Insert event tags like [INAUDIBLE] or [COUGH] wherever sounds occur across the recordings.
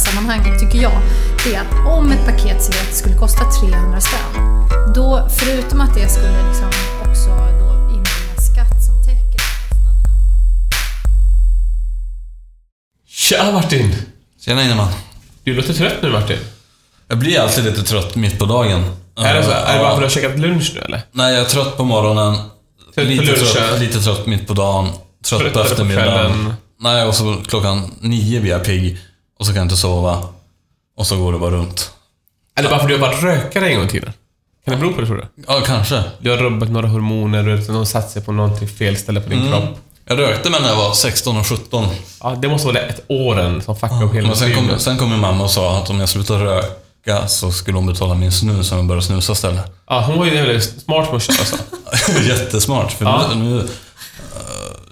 sammanhang, tycker jag, det är att om ett paket cigaretter skulle kosta 300 spänn, då förutom att det skulle liksom också då inbringa skatt som täcker kostnaderna. Tja Martin! Tjena Inneman. Du låter trött nu Martin. Jag blir alltid lite trött mitt på dagen. Är det så? Är det bara för att du har käkat lunch nu eller? Nej, jag är trött på morgonen. Trött på lite, lunchen. trött, lite trött mitt på dagen. Trött Tröttare på på eftermiddagen. kvällen. Nej, och så klockan nio blir jag pigg. Och så kan jag inte sova. Och så går det bara runt. Det bara för att du har varit rökare en gång i tiden? Kan det bero på det tror du? Ja, kanske. Du har rubbat några hormoner, du de satt sig på någonting fel ställe på din Mm. kropp. Jag rökte men när jag var 16 och 17. Ja, det måste vara ett åren som fuckade upp hela Men sen kom, sen kom min mamma och sa att om jag slutade röka så skulle hon betala min snus om jag började snusa istället. Ja, hon var ju en väldigt smart morsa alltså. [LAUGHS] Jättesmart. För Ja. nu, nu eh,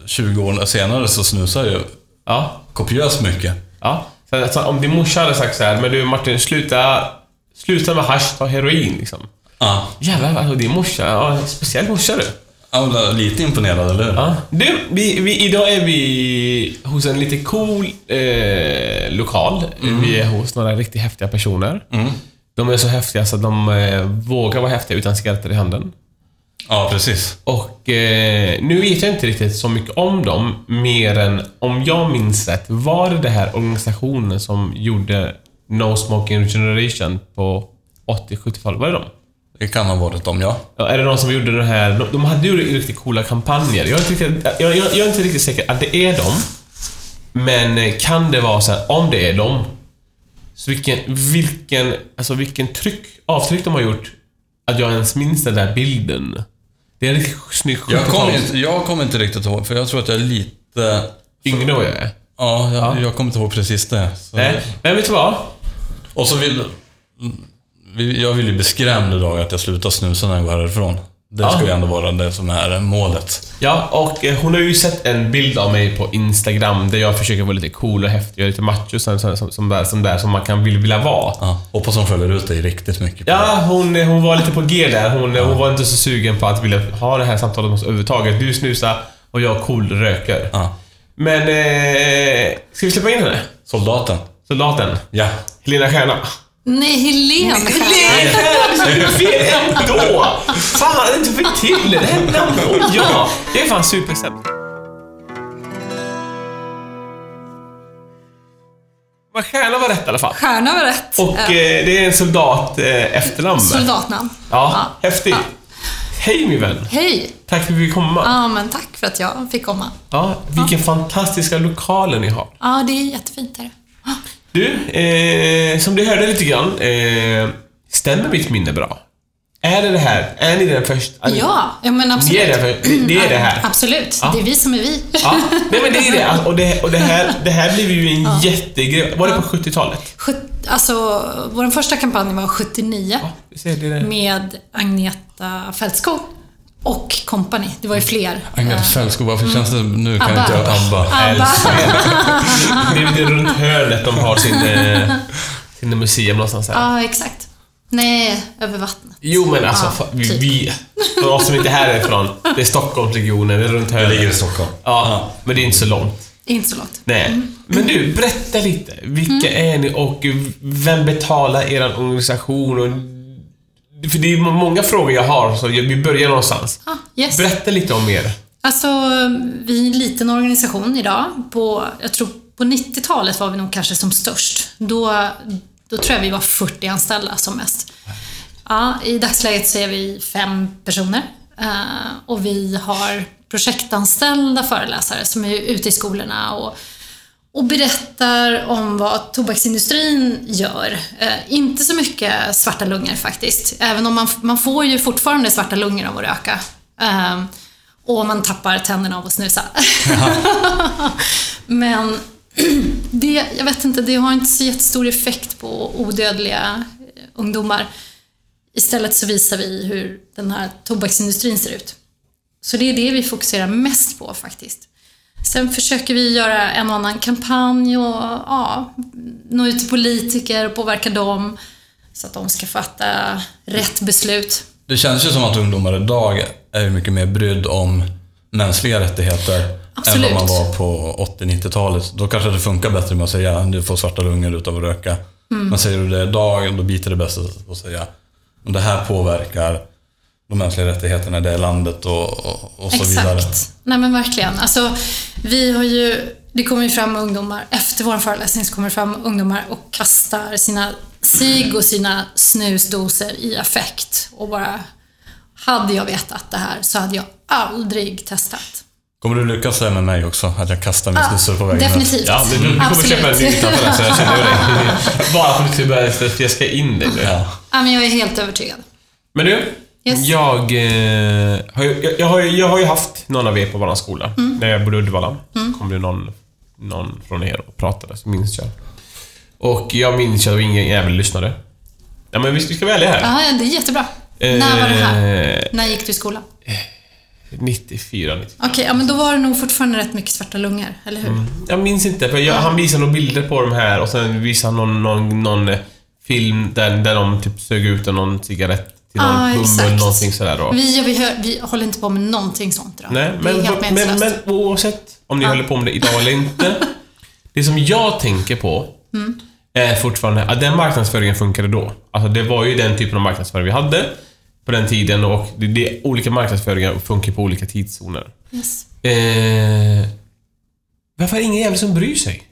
20 år senare så snusar jag ju Ja. kopiöst mycket. Ja. Så om din morsa hade sagt så här, men du Martin, sluta, sluta med hasch, ta heroin liksom. Ja. Jävlar, alltså din morsa, ja, speciell morsa du. Var lite imponerad, eller hur? Ja. Du, vi, vi, idag är vi hos en lite cool eh, lokal. Vi är hos några riktigt häftiga personer. De är så häftiga så att de eh, vågar vara häftiga utan cigaretter i handen. Ja, precis. Och eh, nu vet jag inte riktigt så mycket om dem, mer än om jag minns rätt, var det det här organisationen som gjorde No Smoking Generation på 80-70-talet? Var det de? Det kan ha varit dem, ja. Ja, Är det någon som gjorde den här... de- De hade ju riktigt coola kampanjer. Jag är inte riktigt, jag, jag, jag är inte riktigt säker att det är dem. Men eh, kan det vara så här, om det är dem, så vilken, vilken, alltså vilken tryck, avtryck de har gjort, att jag ens minns den där bilden. Det är en snygg Jag kommer 70-tals- inte, jag kommer inte riktigt ihåg, för jag tror att jag är lite... Yngre än vad jag är. Ja, jag, jag kommer inte ihåg precis det. Så. Nej, men vet du vad? Och så vill... vi- Jag vill ju bli skrämd idag att jag slutar snusa när jag går härifrån. Det Ja. ska ju ändå vara det som är målet. Ja, och eh, hon har ju sett en bild av mig på Instagram där jag försöker vara lite cool och häftig och lite macho som, som, som, som, där, som, där, som man kan vill, vilja vara. Ja, hoppas hon följer ut dig riktigt mycket. Ja, hon, hon var lite på G där. Hon, hon var inte så sugen på att vilja ha det här samtalet med oss överhuvudtaget. Du snusar och jag cool röker. Ja. Men, eh, ska vi släppa in henne? Soldaten. Soldaten. Ja. Helena Stjärna. Nej, Helene Det är fel ändå! Fan, inte fick till det. Det hände. Ja, jag är fan supersämst. Men Stjärna var rätt i alla fall. Stjärna var rätt. Och Eh, det är en soldat eh, efternamn. Soldatnamn. Ja, häftigt. Ja. Hej min vän. Hej! Tack för att vi fick komma. Ja, men tack för att jag fick komma. Ja, vilken fantastiska lokaler ni har. Ja, det är jättefint där. Du, eh, som du hörde lite grann, eh, stämmer mitt minne bra? Är det det här? Är ni den första? Ja, ja men absolut. är det, för, det, det är det här? [CLEARS THROAT] Absolut. Ja. Det är vi som är vi. Ja, nej men det är det. Och det, och det, här, det här blev ju en jättegrej. Var det på 70-talet? Sjut- Alltså, vår första kampanj var 79 Ja, det där. med Agneta Fältskog och company. Det var ju fler. Agneta Fältskog, varför känns det... Nu kan Abba. inte jag ABBA. Abba. [LAUGHS] Det. Är lite runt hörnet de har sin, eh, sin museum någonstans här. Ja, exakt. Nej, över vattnet. Jo men alltså, Ja, vi, typ. vi, för oss som inte är härifrån, det är Stockholmsregionen, det är runt hörnet. Det ligger i Stockholm. Ja, men det är inte så långt. Inte så långt. Nej. Men du, berätta lite. Vilka är ni och vem betalar er organisation? Och, för det är många frågor jag har, så vi börjar någonstans. Ah, yes. Berätta lite om er. Alltså, vi är en liten organisation idag. På, jag tror på 90-talet var vi nog kanske som störst. Då, då tror jag vi var 40 anställda som mest. Ja, I dagsläget så är vi fem personer. Eh, och vi har projektanställda föreläsare som är ute i skolorna och, och berättar om vad tobaksindustrin gör. Eh, inte så mycket svarta lungor faktiskt. Även om man, man får ju fortfarande svarta lungor av att röka. Eh, och man tappar tänderna av att snusa. [LAUGHS] Men [CLEARS THROAT] det, jag vet inte, det har inte så jättestor effekt på odödliga eh, ungdomar. Istället så visar vi hur den här tobaksindustrin ser ut. Så det är det vi fokuserar mest på faktiskt. Sen försöker vi göra en och annan kampanj och ja, nå ut till politiker och påverka dem så att de ska fatta rätt beslut. Det känns ju som att ungdomar idag är mycket mer brydd om mänskliga rättigheter Absolut. än vad man var på 80-90-talet. Då kanske det funkar bättre med att säga du får svarta lungor utav att röka. Mm. Men säger du det idag, då biter det bäst att säga och det här påverkar de mänskliga rättigheterna i det landet och, och, och så vidare. Exakt. Nej men verkligen. Alltså, vi har ju, det kommer ju fram ungdomar, efter vår föreläsning så kommer det fram ungdomar och kastar sina cigg och sina snusdoser i affekt. Och bara, hade jag vetat det här så hade jag aldrig testat. Kommer du lyckas säga med mig också? Att jag kastar min Ja, snusor på vägen? definitivt. Ja, du, du kommer Absolut. köpa en ny utanför den, så jag känner dig. Bara för att du börjar fjäska in dig nu. Ja. Ja, men jag är helt övertygad. Men du, Yes. jag, eh, har jag, jag, har jag har ju haft någon av er på våran skola. Mm. När jag bodde i Uddevalla. Så kom det någon, någon från er och pratade, så minns jag. Och jag minns att ingen jävel lyssnade. Ja, men vi ska vi ska vara ärliga här. Ja, det är jättebra. Eh, När var det här? När gick du i skolan? 94, 95. Okej, ja men då var det nog fortfarande rätt mycket svarta lungor, eller hur? Jag minns inte, för jag, han visade några bilder på de här och sen visade han någon, någon, någon eh, film där, där de typ sög ut någon cigarett till någon Ja, hum eller någonting sådär då. Vi, vi, hör, vi håller inte på med någonting sånt idag. Nej, det är men, helt men, meningslöst. men oavsett om ni Ja. håller på med det idag eller inte. [LAUGHS] det som jag tänker på Mm. är fortfarande att den marknadsföringen funkade då. Alltså det var ju den typen av marknadsföring vi hade på den tiden och det, det, olika marknadsföringar funkar på olika tidszoner. Yes. Eh, varför är det ingen jävel som bryr sig?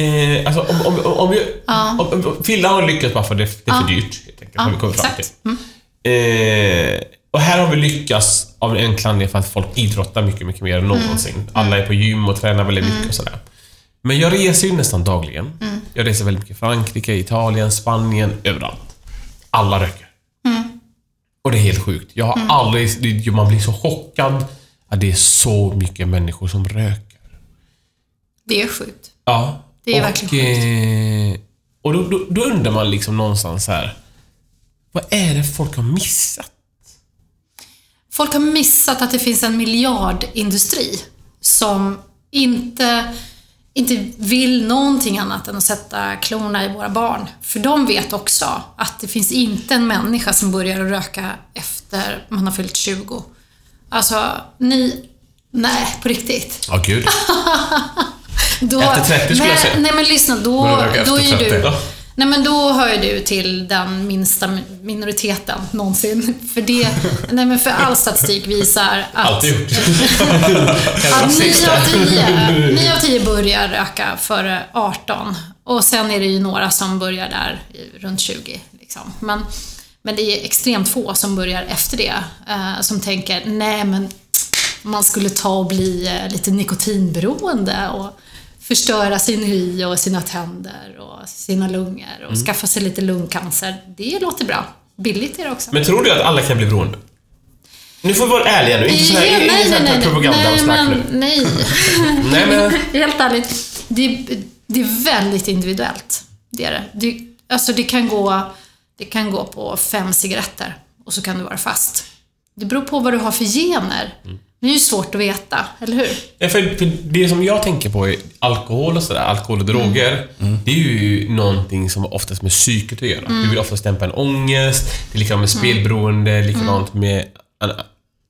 Eh, alltså om, om, om, om, Ja. om, om Filla har lyckats bara för det, det är för Ja. dyrt. Helt enkelt, har vi Ja, kommit fram till. Mm. Eh, och här har vi lyckats av en enkla anledning för att folk idrottar mycket, mycket mer än någonsin. Alla är på gym och tränar väldigt mycket och sådär. Men jag reser ju nästan dagligen. Jag reser väldigt mycket i Frankrike, Italien, Spanien, överallt. Alla röker. Och det är helt sjukt. Jag har aldrig... det- Man blir så chockad att det är så mycket människor som röker. Det är sjukt. Ja. Det är och, verkligen eh, Och då, då, då undrar man liksom någonstans här. Vad är det folk har missat? Folk har missat att det finns en miljardindustri som inte, inte vill någonting annat än att sätta klorna i våra barn. För de vet också att det finns inte en människa som börjar röka efter man har fyllt 20. Alltså, ni... Nej, på riktigt. Ja, gud. [LAUGHS] Då, Efter 30 skulle nej, jag säga. Nej men lyssna, då, röka då är efter ju 30. du... Ja. Nej men då hör du till den minsta minoriteten någonsin. [LAUGHS] För det... Nej men för all statistik visar att... Alltid gjort. [LAUGHS] Att 9 av 10, 9 av 10 börjar röka före 18. Och sen är det ju några som börjar där runt 20. Liksom. Men, men det är extremt få som börjar efter det. Eh, som tänker, nej men man skulle ta och bli eh, lite nikotinberoende och förstöra sin hy och sina tänder och sina lungor och Mm. skaffa sig lite lungcancer. Det låter bra. Billigt är det också. Men tror du att alla kan bli beroende? Nu får vi vara ärliga nu, inte så här, Ja, sån här propagandasnack nej, nu. men, nej. Nej, men- [LAUGHS] [LAUGHS] Helt ärligt, det, det är väldigt individuellt. Det är det. det. Alltså det kan, gå, det kan gå på fem cigaretter och så kan du vara fast. Det beror på vad du har för gener. Det är ju svårt att veta, eller hur? Ja, för, för det som jag tänker på är alkohol och sådär, alkohol och droger. Det är ju någonting som oftast med psyket att göra. Du vill oftast dämpa en ångest, det är likadant med spelberoende, likadant med an-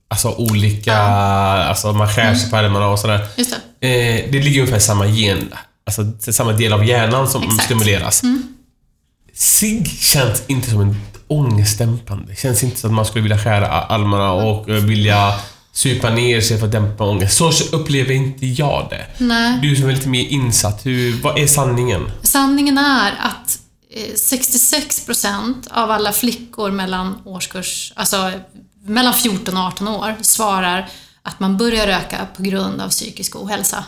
alltså olika, alltså man skär sig på ärmarna och sådär. Just det. Eh, det ligger ungefär i samma gen, alltså samma del av hjärnan som Exakt. stimuleras. Sig känns inte som en ångestdämpande. Känns inte som att man skulle vilja skära armarna och eh, vilja supa ner sig för att dämpa ångest. Så upplever inte jag det. Nej. Du som är lite mer insatt, hur, vad är sanningen? Sanningen är att eh, 66% av alla flickor mellan årskurs, alltså mellan 14 och 18 år svarar att man börjar röka på grund av psykisk ohälsa.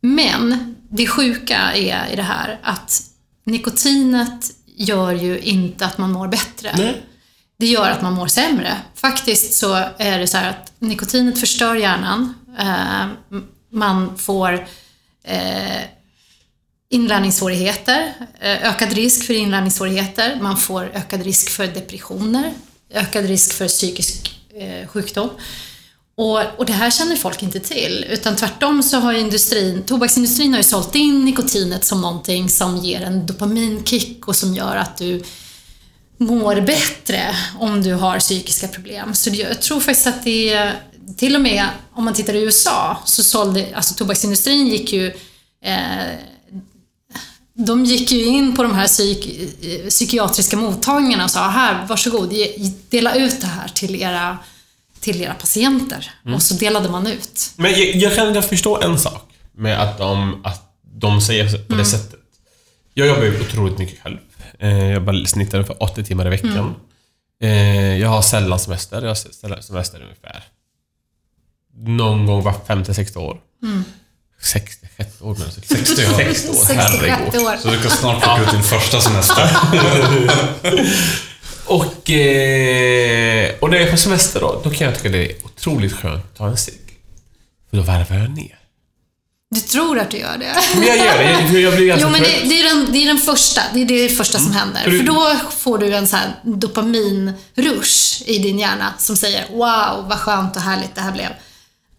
Men det sjuka är i det här att nikotinet gör ju inte att man mår bättre. Nej. Det gör att man mår sämre. Faktiskt så är det så här att nikotinet förstör hjärnan. Eh, man får eh, inlärningssvårigheter, eh, ökad risk för inlärningssvårigheter, man får ökad risk för depressioner, ökad risk för psykisk eh, sjukdom. Och, och det här känner folk inte till, utan tvärtom så har ju industrin, tobaksindustrin har ju sålt in nikotinet som någonting som ger en dopaminkick och som gör att du mår bättre om du har psykiska problem. Så jag tror faktiskt att det till och med om man tittar i USA så sålde, alltså tobaksindustrin gick ju eh, de gick ju in på de här psyk, psykiatriska mottagningarna och sa här, varsågod, ge- dela ut det här till era, till era patienter. Och så delade man ut. Men jag, jag kan inte förstå en sak med att de, att de säger på Mm. det sättet. Jag jobbar ju otroligt mycket själv. Eh, Jag jobbar snittar ungefär 80 timmar i veckan. Mm. Eh, Jag har sällan semester. Jag har sällan semester ungefär någon gång var femte, sexte år. Mm. 60, sjätte år menar jag. 60 år. 60 år, 66 herregud. år. Så du kan snart plocka ut din första semester. [LAUGHS] Och, eh, och när jag är på semester då, då kan jag tycka det är otroligt skönt att ta en cigg. För då varvar jag ner. Du tror att du gör det? Men jag gör det, jag, jag blir ganska Jo, men det, det, är den, det är den första. Det är det första som händer. För då får du en sån här dopaminrush i din hjärna som säger “Wow, vad skönt och härligt det här blev”.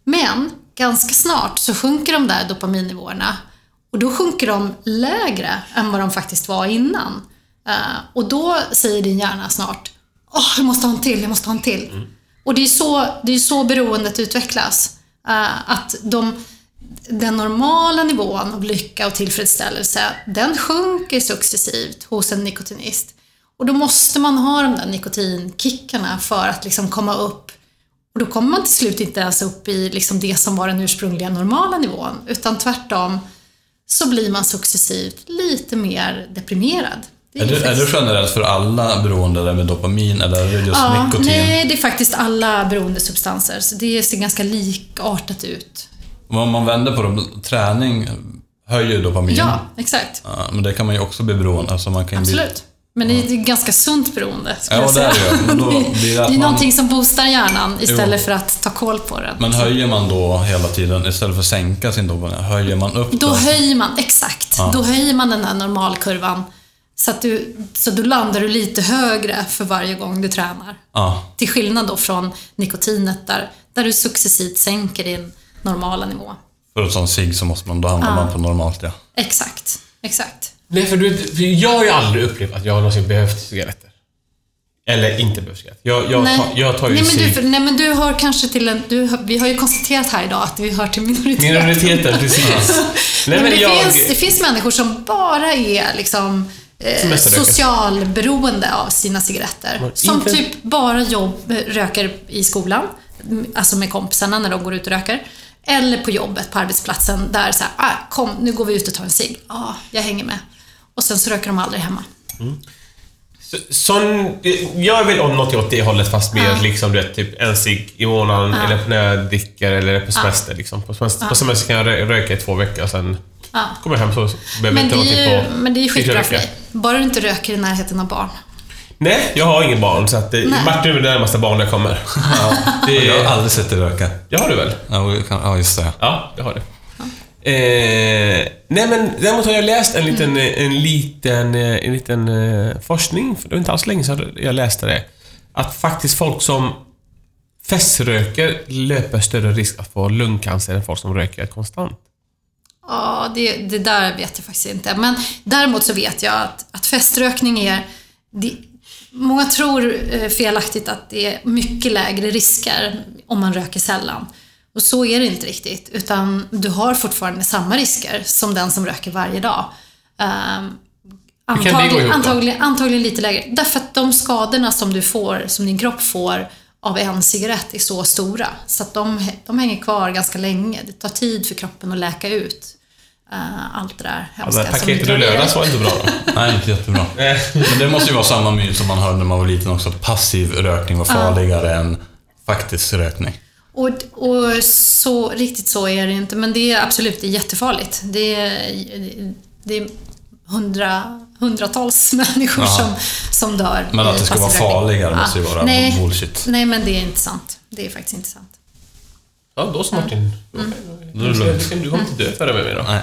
Men ganska snart så sjunker de där dopaminnivåerna och då sjunker de lägre än vad de faktiskt var innan. Eh, och då säger din hjärna snart “Åh, jag måste ha en till, jag måste ha en till”. Och det är så, det är så beroendet utvecklas. Eh, att de, den normala nivån av lycka och tillfredsställelse, den sjunker successivt hos en nikotinist. Och då måste man ha de där nikotinkickarna för att liksom komma upp. Och då kommer man till slut inte ens upp i liksom det som var den ursprungliga normala nivån, utan tvärtom så blir man successivt lite mer deprimerad. Det Är det, är det generellt för alla beroende med dopamin eller är det just Ja, nikotin? nej, det är faktiskt alla beroendesubstanser, så det ser ganska likartat ut. Om man vänder på det, träning höjer dopamin. Ja, exakt. Ja, men det kan man ju också bli beroende alltså man kan ju bli, Absolut. Men det är ett ganska sunt beroende, skulle Ja, jag det är säga. det då [LAUGHS] Det det är, det är man- någonting som boostar hjärnan istället Jo. för att ta koll på den. Men höjer man då hela tiden, istället för att sänka sin dopamin, höjer man upp Då den? höjer man, exakt, då höjer man den där normalkurvan. Så att du, så då landar du lite högre för varje gång du tränar. Ja. Till skillnad då från nikotinet där, där du successivt sänker din normala nivå. För att ta en cigg så måste man, då hamnar man på normalt ja. Exakt, exakt. Nej, för, du, för jag har ju aldrig upplevt att jag någonsin behövt cigaretter. Eller inte behövt cigaretter. Jag, jag, tar, jag tar ju nej, men du, för, nej men du hör kanske till en... Du, vi har ju konstaterat här idag att vi hör till minoriteten. Minoriteten, precis. [LAUGHS] Nej, Nej, men det, jag... finns, det finns människor som bara är liksom eh, socialberoende av sina cigaretter. Men Som inte- typ bara jobb, röker i skolan, alltså med kompisarna när de går ut och röker. Eller på jobbet, på arbetsplatsen, där så här, ah, kom, nu går vi ut och tar en cigg. Ja, jag hänger med. Och sen så röker de aldrig hemma. Så, sån, jag väl om något åt det hållet fast mer liksom du vet, typ en cigg i månaden eller när jag dricker eller på semester. Liksom. På, semester på semester kan jag rö- röka i två veckor sen Ja. kommer jag hem så behöver jag inte någonting är på men det är ju skitbra för dig. Bara du inte röker i närheten av barn. Nej, jag har ingen barn så att det, Nej. Martin är det närmaste barn jag kommer. det, Jag har aldrig sett dig röka. det har du väl? Ja, ja, just det. Ja, det har det. Eh, nej men däremot har jag läst en liten, en liten, eh, en liten eh, forskning, för det var inte alls länge sedan jag läste det. Att faktiskt folk som feströker löper större risk att få lungcancer än folk som röker konstant. Ja, det, det där vet jag faktiskt inte. Men däremot så vet jag att, att feströkning är... Det, många tror eh, felaktigt att det är mycket lägre risker om man röker sällan. Och så är det inte riktigt. Utan du har fortfarande samma risker som den som röker varje dag. Um, gå antagligen, antagligen, antagligen lite lägre. Därför att de skadorna som du får, som din kropp får av en cigarett är så stora. Så att de, de hänger kvar ganska länge. Det tar tid för kroppen att läka ut eh, allt det där Ja, hemska men som paketet i lördags var inte bra då. [LAUGHS] Nej, inte jättebra. [LAUGHS] Men det måste ju vara samma myt som man hörde när man var liten också, att passiv rökning var farligare än faktisk rökning. Och, och så, riktigt så är det inte, men det är absolut det är jättefarligt. Det är, det är hundra, hundratals [LAUGHS] människor Ja. som, som dör Men att det ska vara farligare måste ju vara nej, bullshit. Nej, men det är inte sant. Det är faktiskt inte sant. Ja, då så Martin. Mm. Då är det lugnt. Du kommer inte dö före mig då. Nej.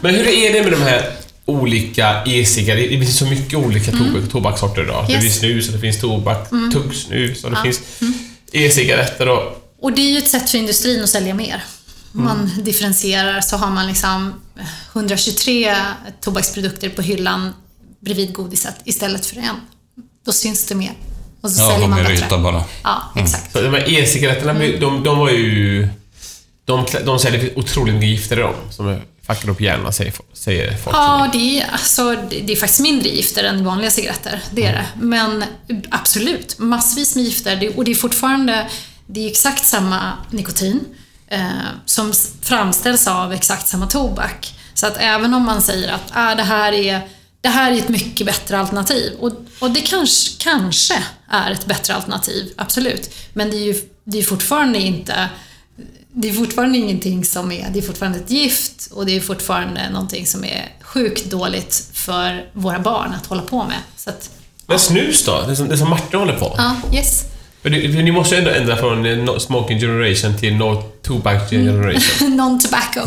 Men hur är det med de här olika e-cigaretter? Det finns så mycket olika tobak, tobakssorter idag. Det Mm. Yes. Mm. finns snus, och det finns tobak, tuggsnus och det finns e-cigaretter och... Och det är ju ett sätt för industrin att sälja mer. Man Mm. differentierar så har man liksom 123 tobaksprodukter på hyllan bredvid godiset istället för en. Då syns det mer. Och så Ja, säljer de man är bättre. bara. Ja, exakt. Så de här e-cigaretterna, de, de var ju... De, de säljer otroligt mycket gifter i dem, som fuckar upp hjärnan, säger, säger folk. Ja, det är, alltså, det är faktiskt mindre gifter än vanliga cigaretter. Det är det. Men absolut, massvis med gifter. Och det är fortfarande det är exakt samma nikotin eh, som framställs av exakt samma tobak. Så att även om man säger att ah, det, här är, det här är ett mycket bättre alternativ. Och, och det kanske, kanske är ett bättre alternativ, absolut. Men det är ju det är fortfarande inte det är fortfarande ingenting som är, det är fortfarande ett gift och det är fortfarande någonting som är sjukt dåligt för våra barn att hålla på med. Så att, Men snus då? Det som, det som Martin håller på. ja, yes. För, det, för ni måste ändå ändra från eh, no smoking generation till no [LAUGHS] [LAUGHS] tobacco generation. [LAUGHS] Non-tobacco.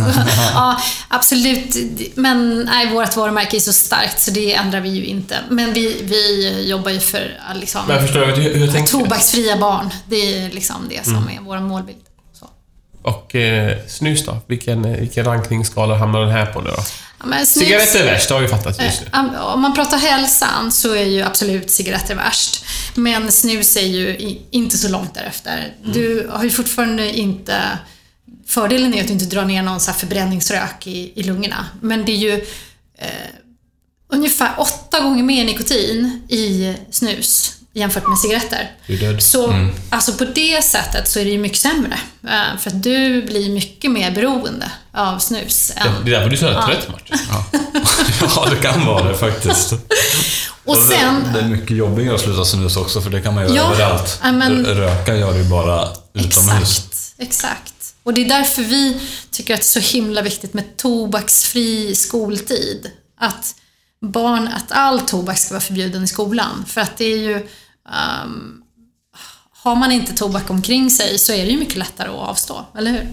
ja, absolut. Men nej, vårt varumärke är så starkt så det ändrar vi ju inte. Men vi, vi jobbar ju för liksom, Men jag förstår, hur, hur tänker tobaksfria barn. Det är liksom det som är vår målbild. Så. Och eh, snus då? Vilken, eh, vilken rankningsskala hamnar den här på nu då? Men snus- Cigaretter är värst, det har vi fattat just nu. Eh, Om man pratar hälsan så är ju absolut cigaretter värst. Men snus är ju inte så långt därefter. Du har ju fortfarande inte... Fördelen är att du inte drar ner någon så här förbränningsrök i, i lungorna. Men det är ju eh, ungefär åtta gånger mer nikotin i snus jämfört med cigaretter. Så alltså på det sättet så är det ju mycket sämre. Eh, För att du blir mycket mer beroende av snus än Det, är därför du är så jävla trött Martin. [LAUGHS] Ja, det kan vara det faktiskt. [LAUGHS] Och sen... Det är mycket jobbigare att sluta snus också, för det kan man göra Ja, överallt. ja, men- Röka gör du ju bara utomhus. Exakt, exakt. Och det är därför vi tycker att det är så himla viktigt med tobaksfri skoltid. Att barn, att all tobak ska vara förbjuden i skolan. För att det är ju... ehm, har man inte tobak omkring sig så är det ju mycket lättare att avstå, eller hur?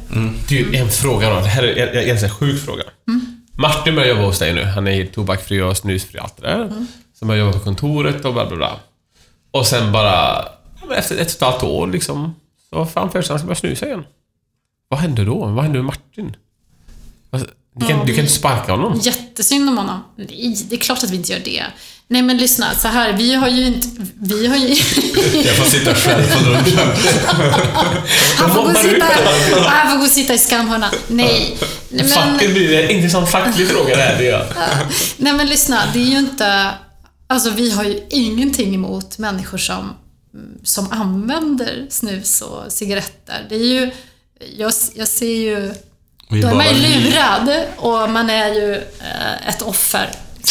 Du, en fråga då. Det här är en, en, en sjuk fråga. Martin börjar jobba hos dig nu. Han är helt tobaksfri och snusfri och allt det där. Sen börjar jobba på kontoret och bla bla bla. Och sen bara, efter ett och ett halvt år liksom, så framförs han ska börja snusa igen. Vad händer då? Vad händer med Martin? Du kan, du kan inte sparka honom. Jättesynd om honom. Nej, det är klart att vi inte gör det. Nej men lyssna, så här, vi har ju inte... Vi har ju... [LAUGHS] Jag får sitta själv på [LAUGHS] lunchen. Han får gå och sitta, han får gå sitta i skamhörnan. Nej. Men, Facket blir en intressant facklig fråga det här. Det nej men lyssna, det är ju inte... Alltså vi har ju ingenting emot människor som, som använder snus och cigaretter. Det är ju... Jag, jag ser ju... Vi Då är bara man ju lurad och man är ju eh, ett offer [LAUGHS]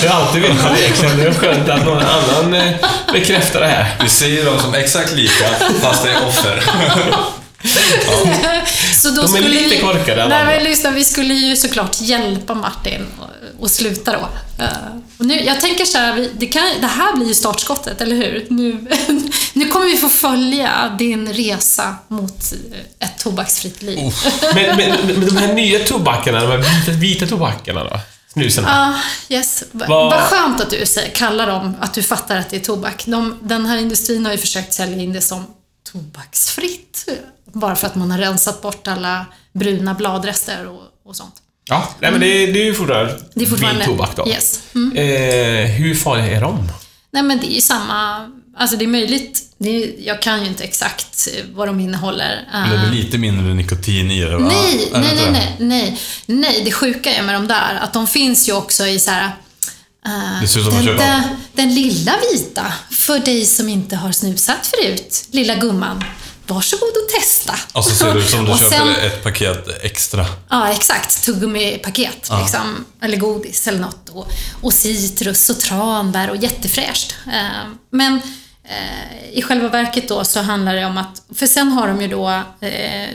Det är alltid vetat det. Liksom. Det är skönt att någon annan eh, bekräftar det här. Vi ser dem som exakt lika, fast det är offer. [LAUGHS] Så då De är skulle lite vi, korkade, Nej men lyssna, vi skulle ju såklart hjälpa Martin och sluta då. Eh, och nu, jag tänker så här, det, kan, det här blir ju startskottet, eller hur? Nu, [LAUGHS] nu kommer vi få följa din resa mot ett tobaksfritt liv. Men, men, men de här nya tobakerna, de här vita, vita tobakerna då? Snusen. Ah, yes. Va- Vad- Vad skönt att du säger, kallar dem, att du fattar att det är tobak. De, den här industrin har ju försökt sälja in det som tobaksfritt. Bara för att man har rensat bort alla bruna bladrester och, och sånt. Ja, nej men det, är- det är ju fortfarande, Det är fortfarande... tobak då. Yes. Mm. Eh, hur farliga är de? Nej men det är ju samma, alltså det är möjligt, det är, jag kan ju inte exakt eh, vad de innehåller. Det är Eh, väl lite mindre nikotin i det va? nej, nej, nej, nej, nej, nej, det sjuka är med de där, att de finns ju också i så här. Eh, Det ser ut som den, köpa- den, lilla vita, för dig som inte har snusat förut, lilla gumman. Varsågod och testa. Och så ser det ut som du [LAUGHS] köper sen- ett paket extra. Ja, exakt. Tuggummi-paket. Liksom, eller godis eller något. Och, och citrus och tranbär och jättefräscht. Eh, men eh, i själva verket då så handlar det om att... För sen har de ju då eh,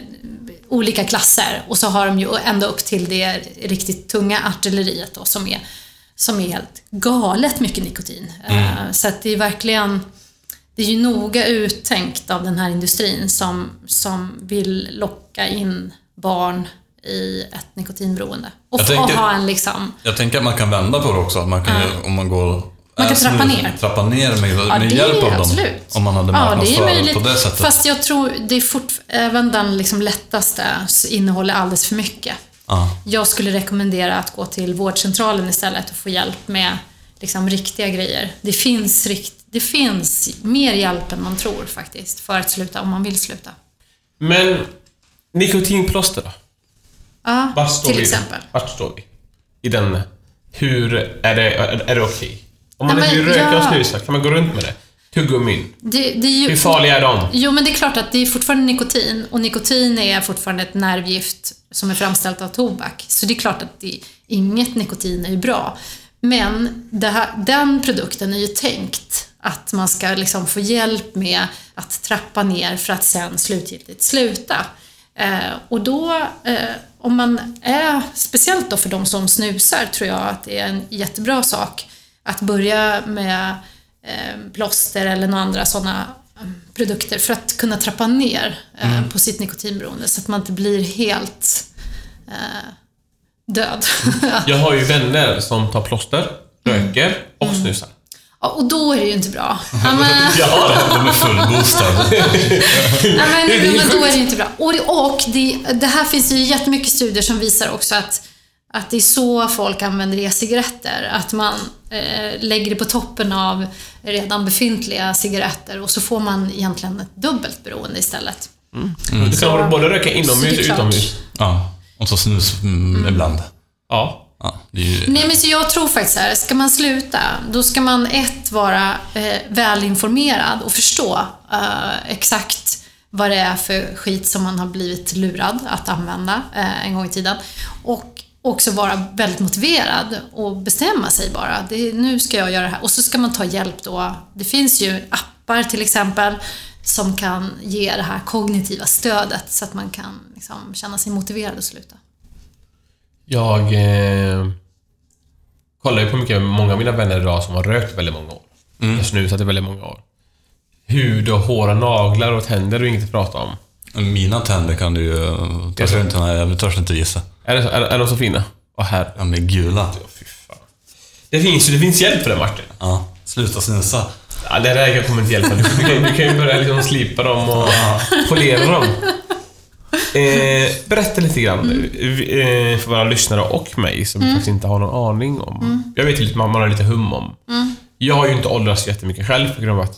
olika klasser och så har de ju ända upp till det riktigt tunga artilleriet då som är, som är helt galet mycket nikotin. Eh, så att det är verkligen... Det är ju noga uttänkt av den här industrin som, som vill locka in barn i ett nikotinberoende. Och, Jag tänker- och ha en liksom... Jag tänker att man kan vända på det också. Att man kan ju, om man går... Man kan trappa ner. Trappa ner med, Ja, med det hjälp av dem. absolut. Om man hade Ja, marknadsföring möjligt. på det sättet. Fast jag tror, det är fort, även den liksom lättaste innehåller alldeles för mycket. Ja. Jag skulle rekommendera att gå till vårdcentralen istället och få hjälp med liksom, riktiga grejer. Det finns, rikt, det finns mer hjälp än man tror faktiskt för att sluta om man vill sluta. Men nikotinplåster då? Ja, Vart står till vi? exempel. Vart står vi? I den... Hur... Är det, är, är det okej? Om man Nej, inte vill röka och ja. snusa, kan man gå runt med det? Tuggummin. Det, det ju, Hur farliga är de? Jo, men det är klart att det är fortfarande nikotin och nikotin är fortfarande ett nervgift som är framställt av tobak. Så det är klart att det, inget nikotin är ju bra. Men här, den produkten är ju tänkt att man ska liksom få hjälp med att trappa ner för att sen slutgiltigt sluta. Eh, och då, eh, om man är, speciellt då för de som snusar, tror jag att det är en jättebra sak att börja med plåster eller några andra sådana produkter för att kunna trappa ner eh, på sitt nikotinberoende så att man inte blir helt eh, död. [LAUGHS] Jag har ju vänner som tar plåster, Mm. röker och snusar. ja, och då är det ju inte bra. Ja, men, [LAUGHS] Ja, De är fullboostade. [LAUGHS] ja, men, Det är helt men då är det ju inte bra. Och, det- och det, det här finns ju jättemycket studier som visar också att, att det är så folk använder e-cigaretter. Att man eh, lägger det på toppen av redan befintliga cigaretter och så får man egentligen ett dubbelt beroende istället. Du kan både röka inomhus och utomhus. Ja, och så snus mm, ibland. Ja. Ja, det är ju... Nej, men så jag tror faktiskt så här, ska man sluta, då ska man ett, vara eh, välinformerad och förstå eh, exakt vad det är för skit som man har blivit lurad att använda eh, en gång i tiden. Och också vara väldigt motiverad och bestämma sig bara. Det, nu ska jag göra det här. Och så ska man ta hjälp då. Det finns ju appar till exempel som kan ge det här kognitiva stödet så att man kan liksom, känna sig motiverad att sluta. Jag eh, kollar ju på mycket, många av mina vänner idag som har rökt väldigt många år. Mm. Jag snusat i väldigt många år. Hud och hår och naglar och tänder är inget att prata om. Mina tänder kan du ju... Törs jag inte, nej, jag törs inte gissa. Är, det så, är, är de så fina? Åh här. De är gula. Det finns ju det finns hjälp för det Martin. Ja, sluta snusa. Ja, det där kommer inte hjälpa. Du, du, kan, du kan ju börja liksom slipa dem och polera dem. Eh, berätta lite grann eh, för våra lyssnare och mig som faktiskt inte har någon aning om. Jag vet ju lite, man har lite hum om. Jag har ju inte åldrats jättemycket själv på grund av att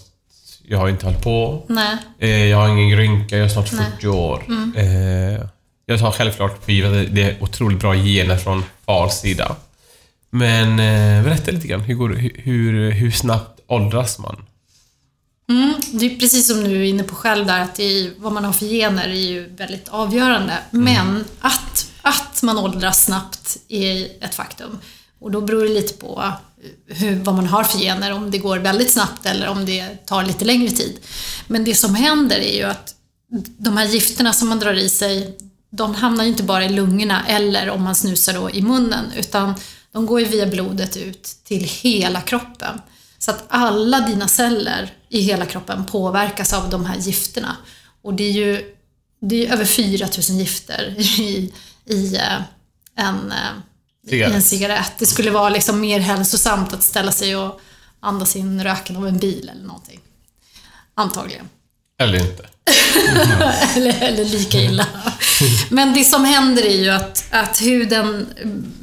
jag har inte hållit på. Nej. Eh, jag har ingen rynka, jag är snart 40 år. Eh, jag tar självklart för givet att det är otroligt bra gener från fars sida. Men eh, berätta lite grann, hur, går, hur, hur, snabbt åldras man? Mm, det är precis som du är inne på själv där, att är, vad man har för gener är ju väldigt avgörande. Men att, att man åldras snabbt är ett faktum. Och då beror det lite på eh, hur, vad man har för gener, om det går väldigt snabbt eller om det tar lite längre tid. Men det som händer är ju att de här gifterna som man drar i sig, de hamnar ju inte bara i lungorna eller om man snusar då i munnen, utan de går ju via blodet ut till hela kroppen. Så att alla dina celler i hela kroppen påverkas av de här gifterna. Och det är ju det är över 4000 gifter i, i, eh, en, eh, Cigarett. en cigarett. Det skulle vara liksom mer hälsosamt att ställa sig och andas in röken av en bil eller någonting. Antagligen. Eller inte. [LAUGHS] eller, eller lika illa. Men det som händer är ju att, att huden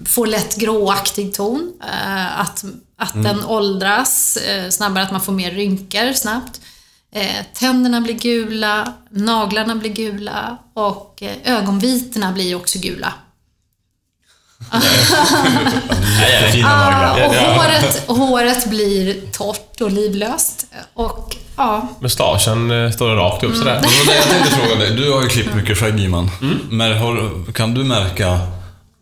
får lätt gråaktig ton. eh, Att, att den åldras eh, snabbare, att man får mer rynkor snabbt. Eh, Tänderna blir gula, naglarna blir gula och ögonvitorna blir också gula. Jättefina Ah, och håret, håret blir torrt och livlöst. Och ja, Mustaschen eh, står rakt upp sådär. Men det var det jag tänkte [LAUGHS] fråga dig. Du har ju klippt mycket skägg Iman. Men har, kan du märka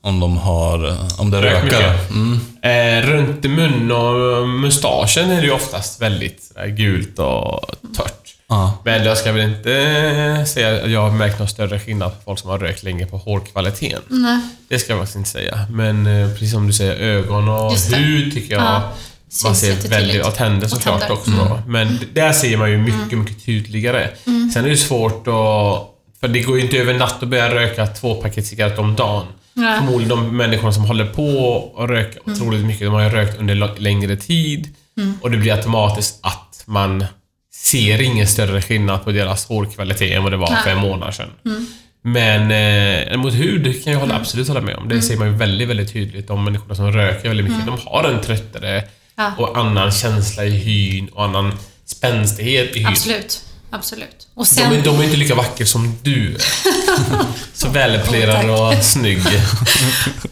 om de har... Om det Rökt rökar? Mm. Eh, runt mun och mustaschen är det ju oftast väldigt sådär gult och tört. Ja. Men jag ska väl inte eh, säga att jag har märkt någon större skillnad på folk som har rökt länge på hårkvaliteten. nej. Det ska jag faktiskt inte säga. Men eh, precis som du säger, ögon och hud tycker jag Ja. man ser väldigt... Och tänder såklart tänder. också då. Men där ser man ju mycket, mycket tydligare. Sen är det svårt att... För det går ju inte över natt att börja röka två paket cigaretter om dagen. Nej. Förmodligen de människorna som håller på och röka otroligt mycket, de har ju rökt under längre tid. Och det blir automatiskt att man ser ingen större skillnad på deras hårkvalitet än vad det var för en månad sedan. Men eh, mot hud kan jag hålla, absolut hålla med om. Det ser man ju väldigt, väldigt tydligt. De människorna som röker väldigt mycket, de har en tröttare. Och annan känsla i hyn och annan spänstighet i hyn. Absolut. Absolut. Och De sen... är, de är inte lika vackra som du är. [LAUGHS] Så välepolerad Åh, och snygg.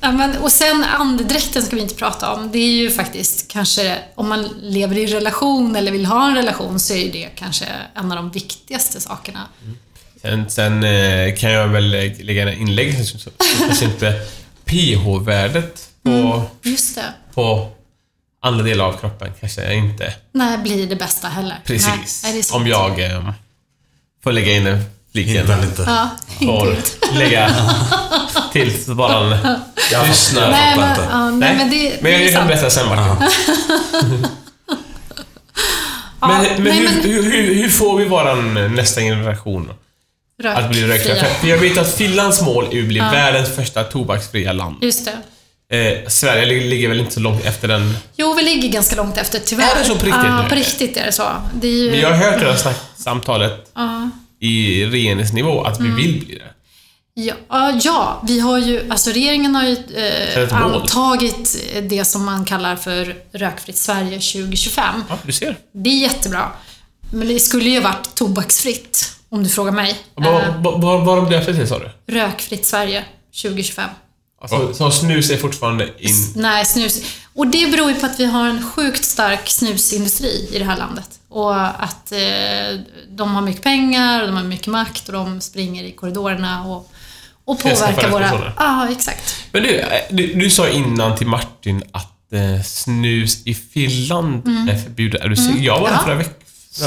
Ja, men, och sen andedräkten ska vi inte prata om. Det är ju faktiskt kanske, om man lever i relation eller vill ha en relation, så är det kanske en av de viktigaste sakerna. Sen, sen eh, kan jag väl lägga en inlägg kanske inte pH-värdet på, det. på andra delar av kroppen kanske inte Nej, blir det bästa heller. precis. Nej, det. Om jag eh, får lägga in den fliken. Inte lite. Ja, Får inte. lägga till så bara en Jag lyssnar. Nej, men, inte. ja, nej, men det, men jag det är kan sant. berätta sen Martin. Ja, Men, men, nej, hur, men- Hur, hur, hur får vi våran nästa generation att bli rökfria? För jag vet att Finlands mål är att bli världens första tobaksfria land. Just det. Eh, Sverige ligger- väl inte så långt efter den. Jo, vi ligger ganska långt efter, tyvärr. Är det så på riktigt Ja, nu? på riktigt är det så. Det är ju... Men jag har hört det här snack, samtalet Ja. i regeringsnivå att vi Mm. vill bli det. Ja, ja, vi har ju, alltså regeringen har ju eh, antagit det som man kallar för Rökfritt Sverige 2025. Ja, du ser. Det är jättebra. Men det skulle ju varit tobaksfritt, om du frågar mig. Vad Eh, vad- vad har de döpt det till sa du? Rökfritt Sverige 2025. Alltså, så snus är fortfarande in... Nej, snus. Och det beror ju på att vi har en sjukt stark snusindustri i det här landet. Och att eh, de har mycket pengar, och de har mycket makt och de springer i korridorerna och, och påverkar våra... Ja, exakt. Men du, eh, du, du sa innan till Martin att eh, snus i Finland är förbjudet. Är du säker? Jag var där Mm. Ja. förra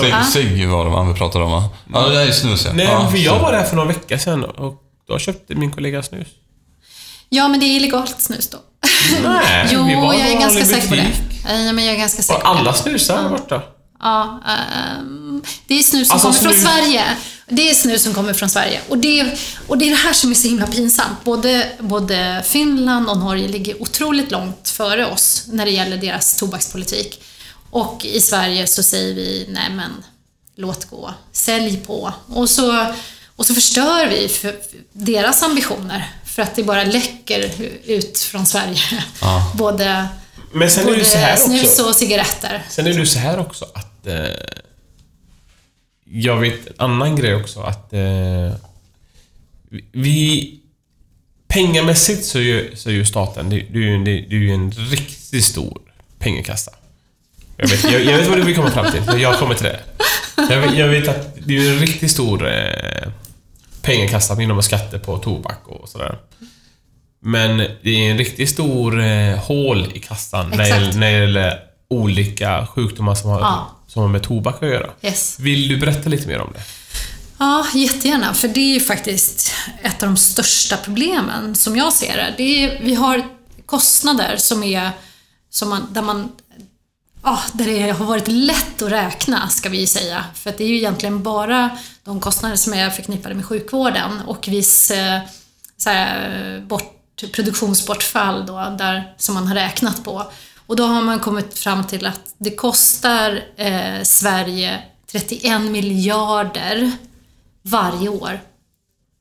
veckan. Cigg var det man vi pratade om va? Ja, det är snus ja. Nej, jag var där för några veckor sedan och då köpte min kollega snus. Ja, men det är illegalt snus då. Nej, [LAUGHS] jo, vi var jag är ganska säker på det. Nej, men jag är ganska säker Och på alla snusar var borta. Ja, ehm, det är snus som Alltså kommer från snus- Sverige. Det är snus som kommer från Sverige. Och det, och det är det här som är så himla pinsamt. Både, både Finland och Norge ligger otroligt långt före oss när det gäller deras tobakspolitik. Och i Sverige så säger vi, nej men, låt gå. Sälj på. Och så, och så förstör vi för deras ambitioner. För att det bara läcker ut från Sverige. Ja. [LAUGHS] Både, Men sen är det ju så här både snus också. och cigaretter. Sen är det så här också att... Eh, jag vet en annan grej också att... Eh, vi... Pengamässigt så är ju, så är ju staten, det, det, är ju, det, det är ju en riktigt stor pengakassa. Jag vet, jag, jag vet vad du vill komma fram till, jag kommer till det. Jag vet, jag vet att det är en riktigt stor eh, pengakassa inom skatter på tobak och sådär. Men det är en riktigt stor eh, hål i kassan när det, när det gäller olika sjukdomar som har, Ja. som har med tobak att göra. Yes. Vill du berätta lite mer om det? Ja, jättegärna. För det är ju faktiskt ett av de största problemen som jag ser det. det är, vi har kostnader som är, som man, där man Ja, där det har varit lätt att räkna, ska vi ju säga. För det är ju egentligen bara de kostnader som är förknippade med sjukvården och viss eh, så här, bort, produktionsbortfall då, där, som man har räknat på. Och då har man kommit fram till att det kostar eh, Sverige 31 miljarder varje år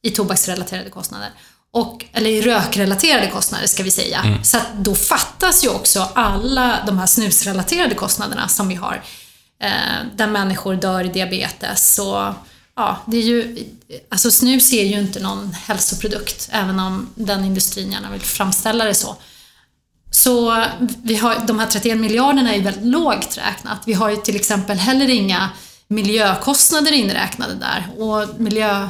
i tobaksrelaterade kostnader. Och, eller rökrelaterade kostnader ska vi säga. Så att då fattas ju också alla de här snusrelaterade kostnaderna som vi har. Eh, där människor dör i diabetes. Och, ja, det är ju, alltså snus är ju inte någon hälsoprodukt, även om den industrin gärna vill framställa det så. Så vi har, de här 31 miljarderna är ju väldigt lågt räknat. Vi har ju till exempel heller inga miljökostnader inräknade där. Och miljö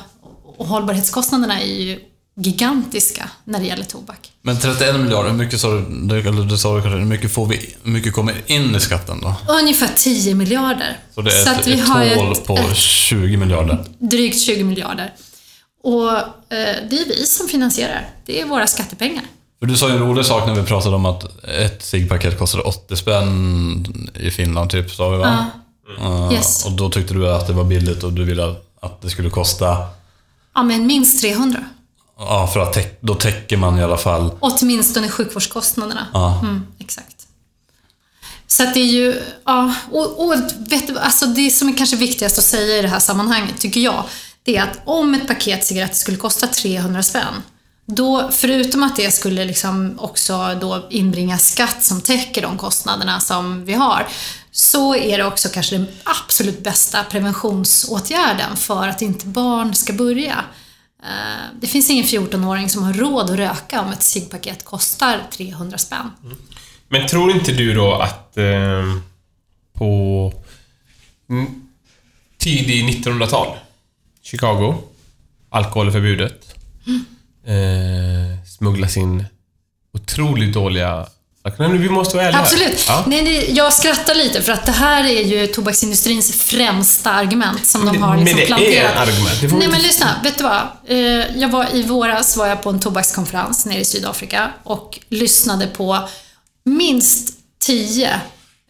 och hållbarhetskostnaderna är ju gigantiska när det gäller tobak. Men 31 miljarder, hur mycket sa du, eller du sa hur mycket, får vi, hur mycket kommer in i skatten då? Ungefär 10 miljarder. Så det är att ett, vi ett har hål ett- på 20 miljarder. drygt 20 miljarder. Och eh, det är vi som finansierar. Det är våra skattepengar. För du sa ju en rolig sak när vi pratade om att ett ciggpaket kostade 80 spänn i Finland, typ, sa vi va? Ja, Yes. Och då tyckte du att det var billigt och du ville att det skulle kosta... Ja, men minst 300. Ja, för att täck, då täcker man i alla fall... Åtminstone sjukvårdskostnaderna. Ja. Mm, exakt. Så att det är ju, ja, och, och vet du, alltså det som är kanske viktigast att säga i det här sammanhanget, tycker jag, det är att om ett paket cigaretter skulle kosta 300 spänn, Då, förutom att det skulle liksom också då inbringa skatt som täcker de kostnaderna som vi har, så är det också kanske den absolut bästa preventionsåtgärden för att inte barn ska börja. Eh, Det finns ingen 14-åring som har råd att röka om ett ciggpaket kostar 300 spänn. Men tror inte du då att eh, på mm, tidig 1900-tal, Chicago, alkohol är förbjudet. Eh, smugglas in otroligt dåliga. Nej, men vi måste vara ärliga. Absolut. Ja. Nej, nej, jag skrattar lite för att det här är ju tobaksindustrins främsta argument som de Men- har men liksom det är planterat. ett argument. Det Nej men lyssna, vet du vad? Eh, Jag var i våras var jag på en tobakskonferens nere i Sydafrika och lyssnade på minst tio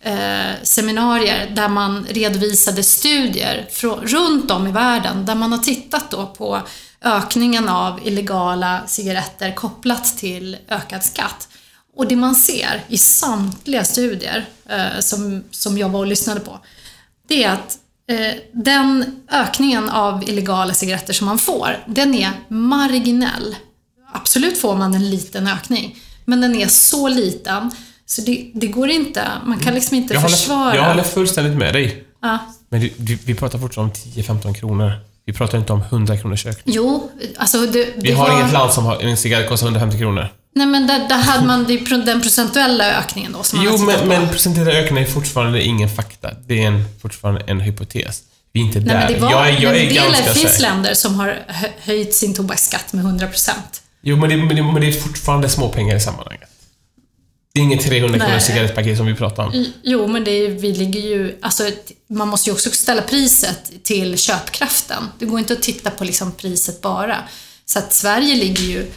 eh, seminarier där man redovisade studier från, runt om i världen där man har tittat då på ökningen av illegala cigaretter kopplat till ökad skatt. Och det man ser i samtliga studier eh, som, som jag var och lyssnade på, det är att eh, den ökningen av illegala cigaretter som man får, den är marginell. Absolut får man en liten ökning, men den är så liten så det, det går inte, man kan liksom inte Jag håller, försvara. jag håller fullständigt med dig. ja. Men vi, vi, vi pratar fortfarande om 10-15 kronor. Vi pratar inte om 100 kronors ökning. Jo, alltså det, det Vi har var... inget land som har en cigarett kostar 150 kronor. Nej men där, där hade man det, den procentuella ökningen då som man Jo, tittat men, men procentuella ökningen är fortfarande ingen fakta. Det är en, fortfarande en hypotes. Vi är inte Nej, där. men det, var, jag är, jag men är det ganska finns säker. länder som har hö- höjt sin tobaksskatt med 100%. Jo, men det, men, det, men det är fortfarande små pengar i sammanhanget. Det är inget 300 Nej. kronors cigarettpaket som vi pratar om. Jo, men det är, vi ligger ju... Alltså, man måste ju också ställa priset till köpkraften. Det går inte att titta på liksom priset bara. Så att Sverige ligger ju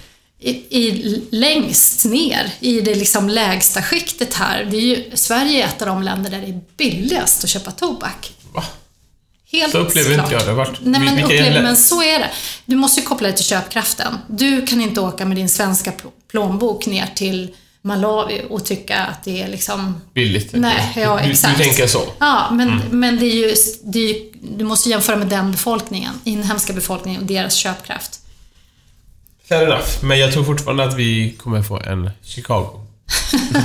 i, i, längst ner i det liksom lägsta skiktet här. Det är ju, Sverige är ett av de länder där det är billigast att köpa tobak. Va? Helt Så upplever inte klart. jag det. Vart- Nej, men, upplever, men så är det. Du måste ju koppla det till köpkraften. Du kan inte åka med din svenska pl- plånbok ner till Malawi och tycka att det är liksom Billigt. Nej, ja du, exakt. Du tänker så. Ja, men, men det är ju, det är ju, du måste jämföra med den befolkningen, inhemska befolkningen och deras köpkraft. Fair enough. Men jag tror fortfarande att vi kommer få en Chicago. [LAUGHS]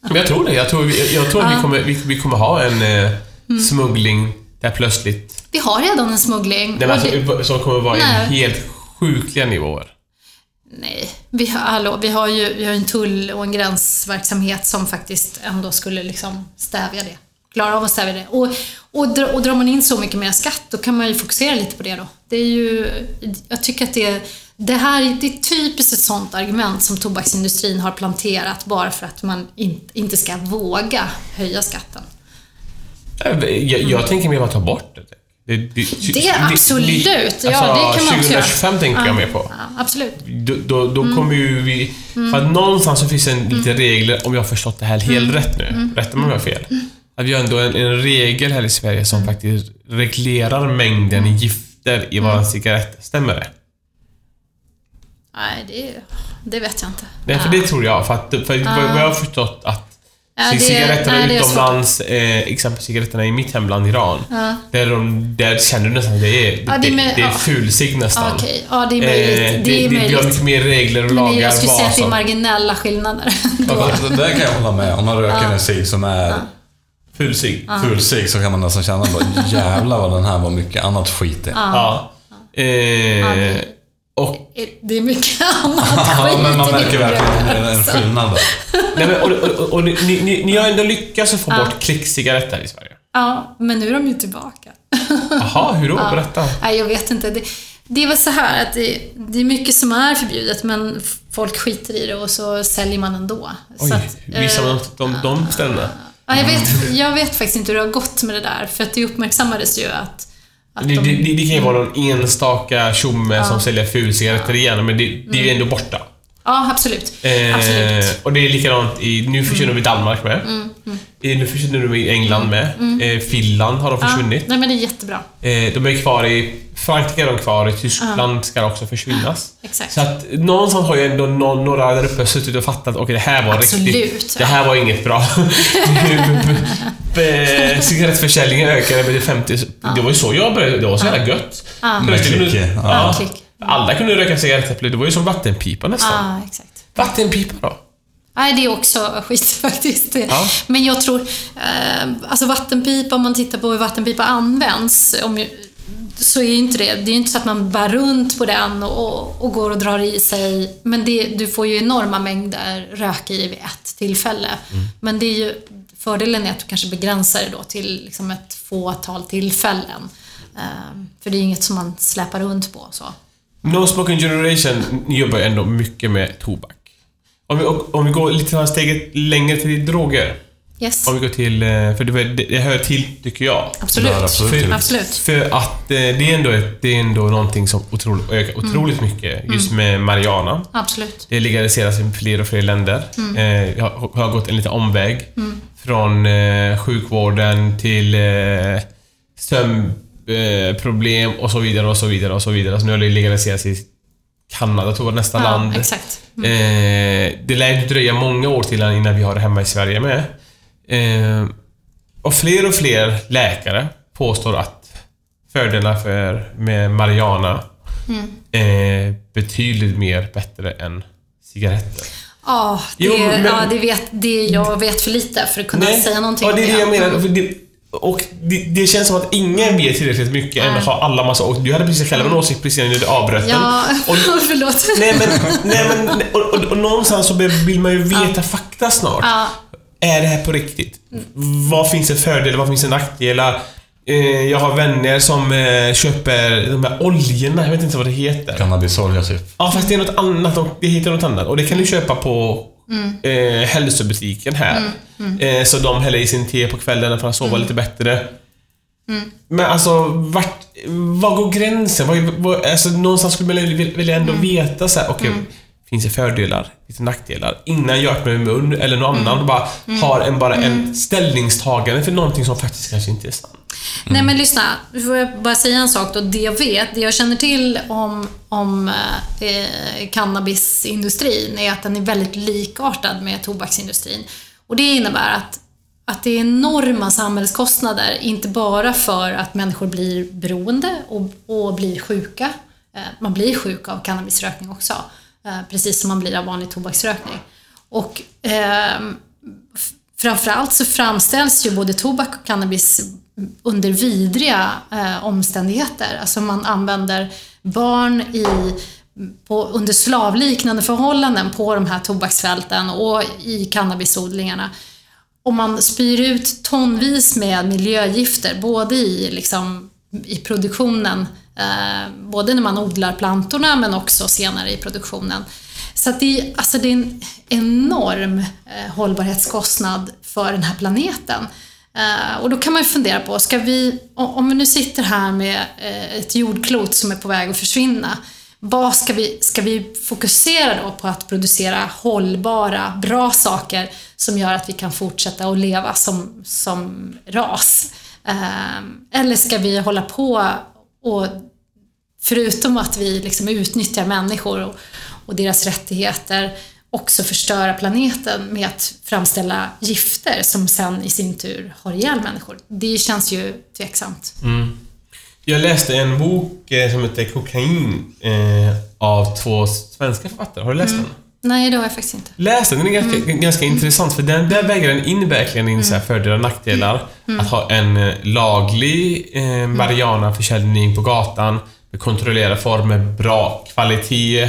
Men jag tror det. Jag tror, vi- jag tror att vi, kommer, vi, vi kommer ha en eh, Mm. smuggling där plötsligt... Vi har redan en smuggling. Nej, men alltså, som kommer vara Nej. en helt sjukliga nivåer. Nej, vi har, hallå, vi har ju vi har en tull och en gränsverksamhet som faktiskt ändå skulle liksom stävja det. Klara av att stävja det. Och, och, och drar man in så mycket mer skatt, då kan man ju fokusera lite på det då. Det är ju, jag tycker att det, det här är- det är typiskt ett sånt argument som tobaksindustrin har planterat bara för att man in, inte ska våga höja skatten. Jag, jag, tänker mer bara ta bort det. Det, det, Det är absolut, ja, alltså, det kan man också göra. 2025 tänker jag mer på. Ja, absolut. Då, då, då Mm. kommer ju vi... För att någonstans så finns det en, lite regler, om jag har förstått det här helt Mm. rätt nu. Rätta mig om jag har fel. Att vi har ändå en, en regel här i Sverige Mm. som faktiskt reglerar mängden gifter i Mm. våra cigaretter. Stämmer det? Nej, det, det vet jag inte. Nej, för det tror jag. För, att, för vad vad jag har förstått att Ja, det- cigaretterna nej, det utomlands, eh, exempel cigaretterna i mitt hemland Iran. Ja. Där, de, där känner du nästan att det är, Ja, det det, med- det är ja. fulsigg nästan. Ja, Okej, ja det är möjligt. Eh, det är Vi har möjligt. mycket mer regler och Men lagar. jag skulle säga att det är marginella skillnader. [LAUGHS] Alltså, det kan jag hålla med om. man röker en cigg som är Fulsigg. full cigg så kan man nästan känna bara jävlar vad den här var mycket annat skit i. Ja. Eh, och, Det är mycket [LAUGHS] annat Ja, skit men man märker verkligen en, skillnad [LAUGHS] nej, men, och, och, och, och ni, ni, ni har ändå lyckats få bort klickcigaretter i Sverige. Ja, men nu är de ju tillbaka. [LAUGHS] Jaha, hur då? Berätta. Nej, jag vet inte. Det, det är väl så här att det, det är mycket som är förbjudet, men folk skiter i det och så säljer man ändå. Oj, så att, visar eh, man de, de ställena? Ja, jag, vet, jag vet faktiskt inte hur det har gått med det där, för att det uppmärksammades ju att, de... det, det, det kan ju vara någon enstaka tjomme som säljer fulcigaretter igen, men det, det är ju ändå borta. Ja, absolut. Eh, absolut. och det är likadant i... Nu försvinner vi i Danmark med. Mm, Eh, Nu försvinner de i England med. Eh, Finland har de försvunnit. Nej, men det är jättebra. Eh, de är kvar i... Frankrike är de kvar, i Tyskland ska också försvinnas. Exakt. Så att någonstans har ju ändå någon, några där uppe suttit och fattat okej det här var Absolut, riktigt... ja. Det här var inget bra. [LAUGHS] [LAUGHS] Eh, Cigarettförsäljningen ökade med 50... Det var ju så jag började. Det var så jävla gött. Ja. Plötsligt- ja. Ja. Alla kunde röka cigarettäpple, det var ju som vattenpipa nästan. Ah, exakt. Vattenpipa då? Nej, det är också [LAUGHS] skit faktiskt. Ja. Men jag tror, eh, alltså vattenpipa, om man tittar på hur vattenpipa används, om, så är ju inte det, det är ju inte så att man bär runt på den och, och, och går och drar i sig. Men det, du får ju enorma mängder rök i vid ett tillfälle. Men det är ju, fördelen är att du kanske begränsar det då till liksom ett fåtal tillfällen. Eh, för det är inget som man släpar runt på. Så. No Smoking Generation jobbar ändå mycket med tobak. Om vi, om vi går lite steget längre till droger. Yes, Om vi går till... eh, För det, det, hör till, tycker jag. absolut. Ja, absolut. För, Absolut. för att eh, det är ändå, ett, det är ändå någonting som otroligt, ökar otroligt mycket. Just med Mariana. Absolut. Det legaliseras i fler och fler länder. Eh, jag har, gått en liten omväg. Från eh, sjukvården till sömnproblem problem och så vidare och så vidare och så vidare. Så nu har det legaliserats i Kanada, tror jag, nästa Ja, land. exakt. Eh, det lär inte dröja många år till innan vi har det hemma i Sverige med. Eh, och fler och fler läkare påstår att fördelarna för, med Mariana är betydligt mer bättre än cigaretter. Ja, det, Jo, men- ja, det, vet, det jag vet för lite för att kunna säga någonting Ja, det är det jag menar. Det, och det, det känns som att ingen vet tillräckligt mycket. Nej. har alla massa... Och du hade precis själv en åsikt precis innan du avbröt. Ja, Och, [LAUGHS] förlåt. nej men, nej, men och, och, och någonstans så vill man ju veta fakta snart. Ja, Är det här på riktigt? Vad finns det fördelar? Vad finns det nackdelar? Eh, jag har vänner som eh, köper de här oljorna, jag vet inte vad det heter. Cannabisolja typ. Ja, fast det är något annat. och Det heter något annat. Och det kan du köpa på eh, hälsobutiken här. Eh, så de häller i sin te på kvällen för att sova lite bättre. Men alltså, vart, var går gränsen? Vad, vad, alltså, någonstans skulle man vilja vilja ändå veta så här, okej, finns det fördelar? Finns det nackdelar? Innan jag öppnar min mun eller någon annan och bara har en, bara en ställningstagande för någonting som faktiskt kanske inte är sant. Nej men lyssna, får jag bara säga en sak då. Det jag vet, det jag känner till om, om eh, cannabisindustrin är att den är väldigt likartad med tobaksindustrin. Och det innebär att, att det är enorma samhällskostnader, inte bara för att människor blir beroende och, och blir sjuka. Eh, man blir sjuk av cannabisrökning också, eh, Eh, precis som man blir av vanlig tobaksrökning. Och eh, Framförallt så framställs ju både tobak och cannabis under vidriga eh, omständigheter. Alltså man använder barn i, på, under slavliknande förhållanden på de här tobaksfälten och i cannabisodlingarna. Och man spyr ut tonvis med miljögifter, både i, liksom, i produktionen, eh, Eh, både när man odlar plantorna men också senare i produktionen. Så att det, är- alltså det är en enorm eh, hållbarhetskostnad för den här planeten. Eh, och då kan man ju fundera på, ska vi, om vi nu sitter här med ett jordklot som är på väg att försvinna, vad ska vi, ska vi fokusera då på att producera hållbara, bra saker som gör att vi kan fortsätta att leva som, som ras? Eller ska vi hålla på och förutom att vi liksom utnyttjar människor och, och deras rättigheter, också förstöra planeten med att framställa gifter som sen i sin tur har ihjäl människor. Det känns ju tveksamt. Jag läste en bok eh, som heter Kokain eh, av två svenska författare. Har du läst den? Nej, det har jag faktiskt inte. Läs den, den är ganska, ganska intressant för den, där väger den in verkligen in så här fördelar och nackdelar. Att ha en eh, laglig eh, Mariana-försäljning på gatan med kontrollerade former, bra kvalitet.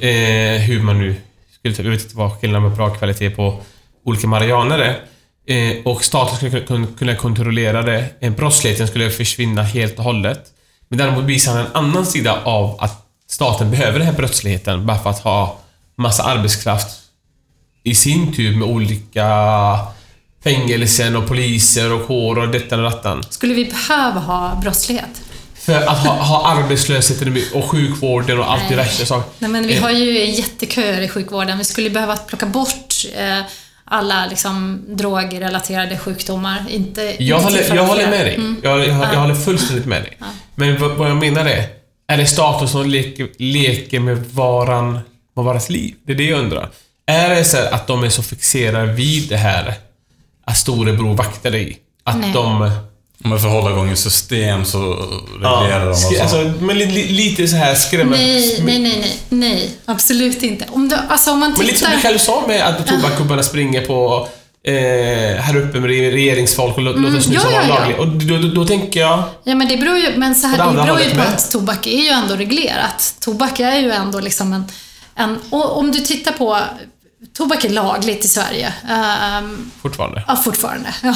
Eh, hur man nu skulle... Jag vet inte vad skillnaden med bra kvalitet på olika Marianer är. Eh, och staten skulle kunna, kunna kontrollera det. Eh, brottsligheten skulle försvinna helt och hållet. Men däremot visar han en annan sida av att staten behöver den här brottsligheten bara för att ha massa arbetskraft i sin tur med olika fängelsen och poliser och kår och detta och dattan. Skulle vi behöva ha brottslighet? För att ha, ha arbetslösheten och sjukvården och allt Nej. diverse saker. Nej, men vi Eh, har ju jätteköer i sjukvården. Vi skulle behöva plocka bort eh, alla liksom, drogrelaterade sjukdomar. Inte, Jag håller, jag håller med dig. Jag, jag, jag håller fullständigt med dig. Men vad, vad jag menar är, är det staten som leker, leker med varan, med varans liv? Det är det jag undrar. Är det så här att de är så fixerade vid det här att storebror vaktar dig? Att Nej. de... Men för att hålla igång ett system så reglerar de vad sk- som... alltså, men li, li, lite så här skrämmande. Nej, nej, nej, nej, nej. Absolut inte. Om du, alltså om man Men lite som du tittar... själv sa med att tobaksgubbarna springer på eh, här uppe med regeringsfolk och lå- låter snusen ja, vara ja, ja. laglig. Och då, då, då tänker jag... Ja, men det beror ju, men så här, Och det det beror ju på med. att tobak är ju ändå reglerat. Tobak är ju ändå liksom en... en och om du tittar på... Tobak är lagligt i Sverige. Ehm, Fortfarande. Ja, fortfarande. Ja,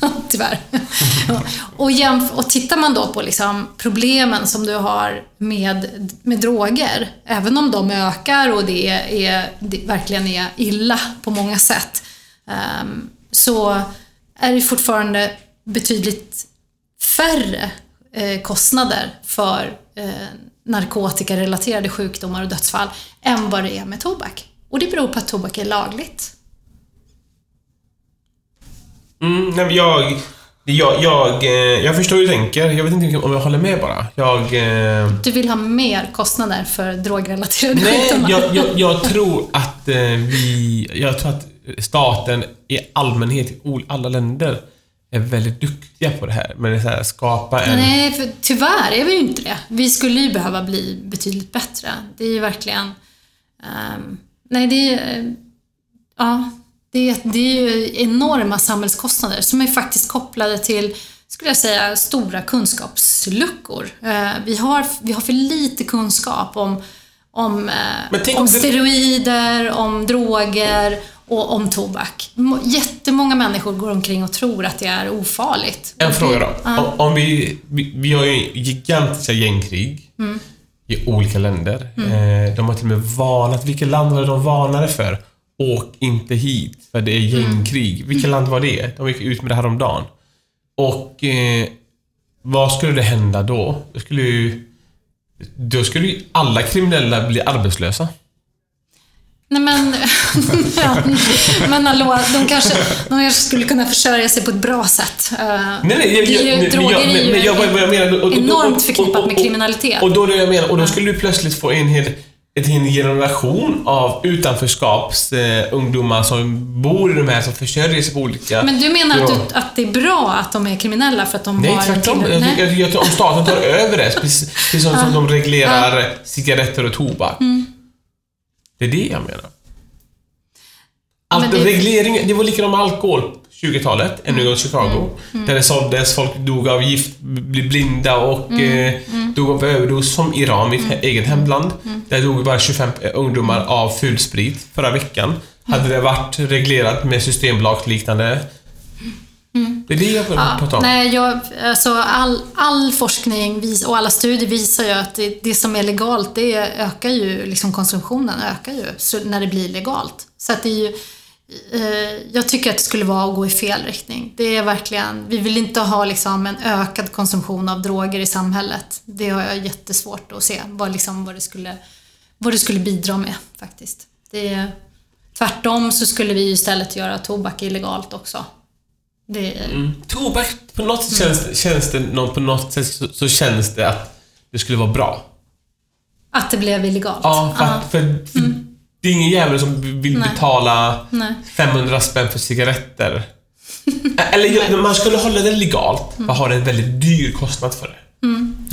[LAUGHS] tyvärr. [LAUGHS] och, jämf- och tittar man då på liksom problemen som du har med, med droger, även om de ökar och det, är, det verkligen är illa på många sätt, ehm, så är det fortfarande betydligt färre eh, kostnader för eh, narkotikarelaterade sjukdomar och dödsfall än vad det är med tobak. Och det beror på att tobak är lagligt. Mm, nej, jag, jag, jag, eh, jag förstår hur du tänker. Jag vet inte om jag håller med bara. Jag... Eh, Du vill ha mer kostnader för drogrelaterade nej, sjukdomar? jag, jag, jag tror att eh, vi... Jag tror att staten i allmänhet i alla länder är väldigt duktiga på det här. Men det är så här, skapa en... Nej, för tyvärr är vi ju inte det. Vi skulle ju behöva bli betydligt bättre. Det är ju verkligen... Um, nej, det är... Eh, ja, det är, det är ju enorma samhällskostnader som är faktiskt kopplade till, skulle jag säga, stora kunskapsluckor. Uh, vi, har, vi har för lite kunskap om, om, eh, om om det- steroider, om droger och om tobak. Må- Jättemånga människor går omkring och tror att det är ofarligt. En fråga det- då. Ja. Om, vi, vi, vi har ju gigantiska gängkrig Mm. i olika länder. Eh, de har till och med varnat. Vilket land var det de varnade för? Åk inte hit, för det är Mm. gängkrig. Vilket land var det? De gick ut med det här om dagen. Och eh, vad skulle det hända då? Då skulle ju... Då skulle ju alla kriminella bli arbetslösa. Nej men, [LAUGHS] men hallå, de kanske, de kanske skulle kunna försörja sig på ett bra sätt. Eh, Nej, nej, jag, det är ju, droger jag, är ju enormt förknippat med kriminalitet. Och då är det jag menar, och då skulle du plötsligt få en hel, en hel generation av utanförskaps eh, ungdomar som bor i de här, som försörjer sig på olika... Men du menar att, du, att det är bra att de är kriminella för att de Nej, har tvärtom. till- Nej. jag, jag, tror om staten tar [LAUGHS] över det, precis, precis som, som de reglerar cigaretter och tobak. Mm. Det är det jag menar. Allt, det- reglering, det var likadant med alkohol på 20-talet, ännu en gång Chicago. Mm. Där det såldes, folk dog av gift, blev blinda och Mm. eh, dog av överdos, som Iran, mitt he- eget hemland. Mm. Där dog bara 25 ungdomar av fulsprit förra veckan. Mm. Hade det varit reglerat med systembolagsliknande... Det är det jag Mm. Ja, pratar om. nej, jag, alltså all, all forskning vis, och alla studier visar ju att det, det som är legalt, det ökar ju, liksom konsumtionen ökar ju när det blir legalt. Så att det är ju, eh, jag tycker att det skulle vara att gå i fel riktning. Det är verkligen, vi vill inte ha liksom en ökad konsumtion av droger i samhället. Det har jag jättesvårt att se vad, liksom, vad, det, skulle, vad det skulle bidra med faktiskt. Det är, tvärtom så skulle vi istället göra tobak illegalt också. Det är, Mm. Tobak, på något sätt känns, känns det, nå- på något sätt så, så känns det att det skulle vara bra. Att det blev illegalt? Ja, för, att, för, för det är ingen jävel som vill Mm. Nej. betala Nej. 500 spänn för cigaretter. Eller man skulle hålla det legalt, Mm. men ha en väldigt dyr kostnad för det.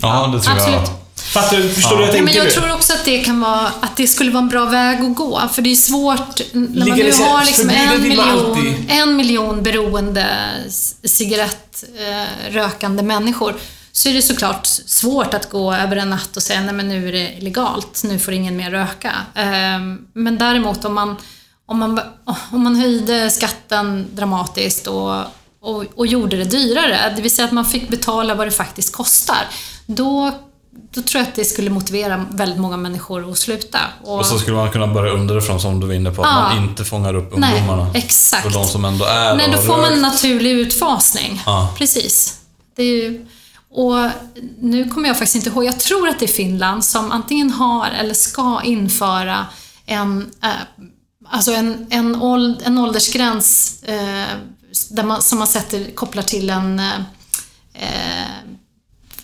Ja, det tror Absolut. jag. Fattar du? Förstår du vad jag Ja, men tänker jag tror också att det kan vara, att det skulle vara en bra väg att gå. För det är svårt, när man nu har liksom en man miljon, en miljon beroende cigarettrökande människor, så är det såklart svårt att gå över en natt och säga nej men nu är det illegalt, nu får ingen mer röka. Ehm, Men däremot om man, om man, om man höjde skatten dramatiskt och, och, och gjorde det dyrare, det vill säga att man fick betala vad det faktiskt kostar, då, då tror jag att det skulle motivera väldigt många människor att sluta. Och, Och så skulle man kunna börja underifrån som du var inne på, att Ja. man inte fångar upp Nej, ungdomarna. exakt. För de som ändå är Nej, då får man en rökt. naturlig utfasning. Ja. Precis. Det är ju, och nu kommer jag faktiskt inte ihåg, jag tror att det är Finland som antingen har eller ska införa en, eh, alltså en, en, åld, en åldersgräns eh, där man, som man sätter, kopplar till en, eh,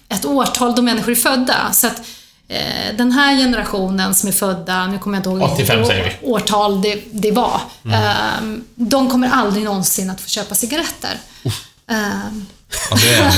ett årtal då människor är födda. Så att eh, den här generationen som är födda, nu kommer jag inte ihåg 85 vilket säger vi. årtal det, det var, eh, de kommer aldrig någonsin att få köpa cigaretter. Ehm, Ja, det är.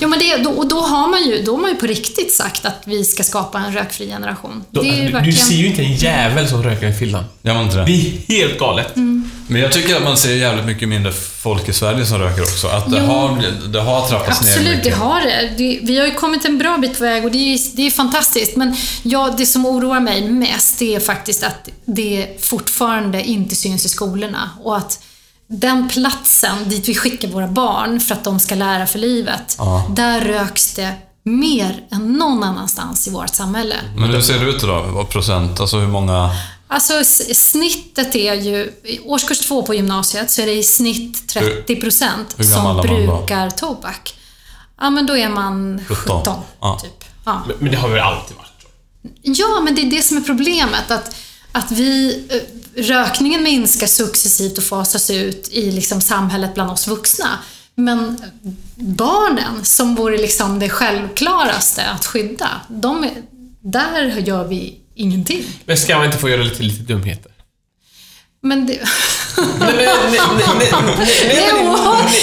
Ja, [LAUGHS] men det, då, och då har, man ju, då har man ju på riktigt sagt att vi ska skapa en rökfri generation. Då, det är ju du, du verkligen... ser ju inte en jävel som röker i Finland. Gör man inte det? Det är helt galet. Mm. Men jag tycker att man ser jävligt mycket mindre folk i Sverige som röker också. Att det, Jo. har, det har trappats ner Absolut, det har det. det. Vi har ju kommit en bra bit på väg och det är, det är fantastiskt. Men ja, det som oroar mig mest det är faktiskt att det fortfarande inte syns i skolorna. Och att den platsen dit vi skickar våra barn för att de ska lära för livet, Ja. där röks det mer än någon annanstans i vårt sammälle. Men hur ser det ut då? Vad procent? Alltså hur många... Alltså snittet är ju, i årskurs två på gymnasiet så är det i snitt 30 procent som brukar tobak. Ja, men då är man 17. 17, Ja. typ. Ja. Men, men det har väl alltid varit så? ja, men det är det som är problemet. Att, att vi, eh, rökningen minskar successivt och fasas ut i liksom samhället bland oss vuxna. Men barnen, som vore liksom det självklaraste att skydda, de, är- där gör vi ingenting. Men ska man inte få göra lite, lite dumheter? Men det...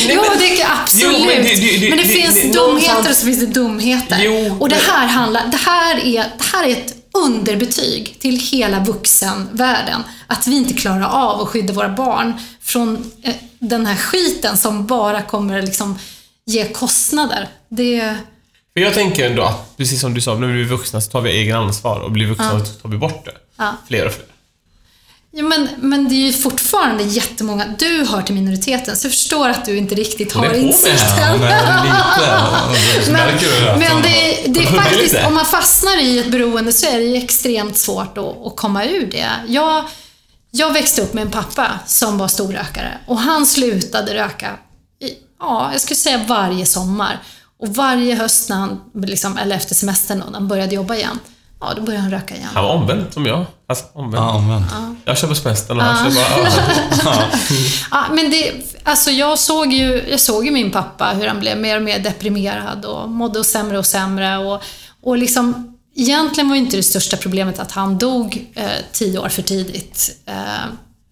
Jo, det är absolut. Men det- finns dumheter och så finns det dumheter. Och det här, handlar, det, här är, det här är ett underbetyg till hela vuxenvärlden. Att vi inte klarar av att skydda våra barn från eh, den här skiten som bara kommer liksom ge kostnader. Det... För jag tänker ändå att, precis som du sa, när vi blir vuxna så tar vi egen ansvar och blir vuxna så tar vi bort det. Ja. Fler och fler. Ja, men, men det är ju fortfarande jättemånga. Du hör till minoriteten, så jag förstår att du inte riktigt har insikten. Men Men det, det är [LAUGHS] faktiskt, om man fastnar i ett beroende så är det ju extremt svårt att, att komma ur det. Jag, jag växte upp med en pappa som var storrökare och han slutade röka, i, ja, jag skulle säga varje sommar. Och varje höst, när han, liksom, eller efter semestern, när han började jobba igen, ja, då började han röka igen. Han var omvänd som jag. Alltså omvänd. Ja, omvänt. Jag kör på semestern och han kör bara... [LAUGHS] Ja, men det, alltså jag, såg ju, jag såg ju min pappa, hur han blev mer och mer deprimerad och mådde sämre och sämre. Och, och liksom, egentligen var ju inte det största problemet att han dog eh, tio år för tidigt. Eh,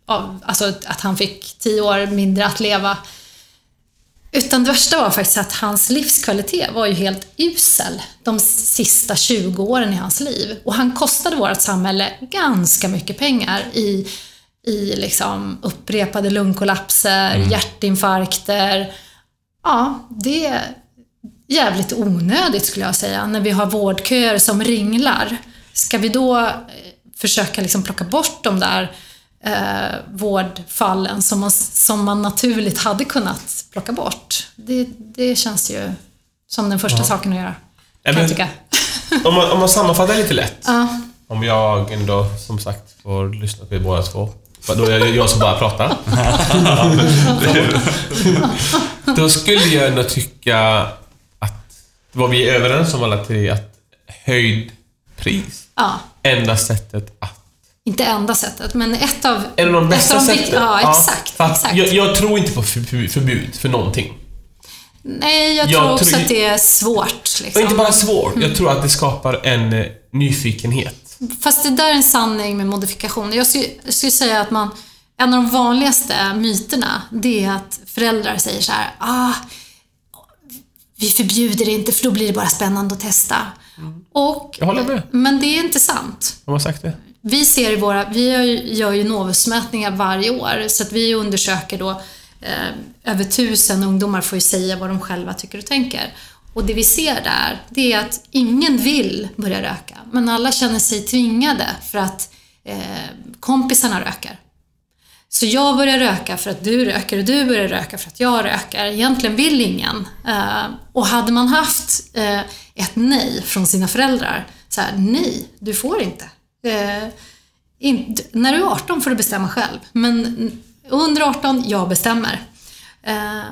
av, alltså att han fick tio år mindre att leva. Utan det värsta var faktiskt att hans livskvalitet var ju helt usel de sista 20 åren i hans liv. Och han kostade vårt samhälle ganska mycket pengar i, i liksom upprepade lungkollapser, hjärtinfarkter. Ja, det är jävligt onödigt skulle jag säga, när vi har vårdköer som ringlar. Ska vi då eh, försöka liksom plocka bort de där eh, vårdfallen som man, som man naturligt hade kunnat plocka bort? Det, det känns ju som den första saken att göra, Ja, kan men- jag tycka. [LAUGHS] om, man, om man sammanfattar lite lätt. Ja. Om jag ändå, som sagt, får lyssna på er båda två. Då är det jag som bara pratar. [LAUGHS] Då skulle jag ändå tycka att, vad vi är överens om alla tre, att höjd pris, ja. enda sättet att Inte enda sättet, men ett av... En av de bästa de sätten. Ja, exakt. för att exakt. Jag, jag tror inte på förbu- förbud för någonting. Nej, jag, jag tror också tror- att det är svårt. Och Liksom. inte bara svårt, jag tror att det skapar en eh, nyfikenhet. Fast det där är en sanning med modifikation. Jag skulle, jag skulle säga att man, en av de vanligaste myterna, det är att föräldrar säger så här, ah, vi förbjuder det inte för då blir det bara spännande att testa. Och, Jag håller med. Men det är inte sant. Har man sagt det? Vi ser i våra, vi gör ju- gör ju Novusmätningar varje år, så att vi undersöker då eh, över tusen ungdomar får ju säga vad de själva tycker och tänker. Och det vi ser där, det är att ingen vill börja röka, men alla känner sig tvingade för att eh, kompisarna röker. Så jag börjar röka för att du röker och du börjar röka för att jag röker. Egentligen vill ingen. Eh, och hade man haft eh, ett nej från sina föräldrar, så här, nej, du får inte. Eh. När du är 18 får du bestämma själv, men under 18, jag bestämmer. Eh,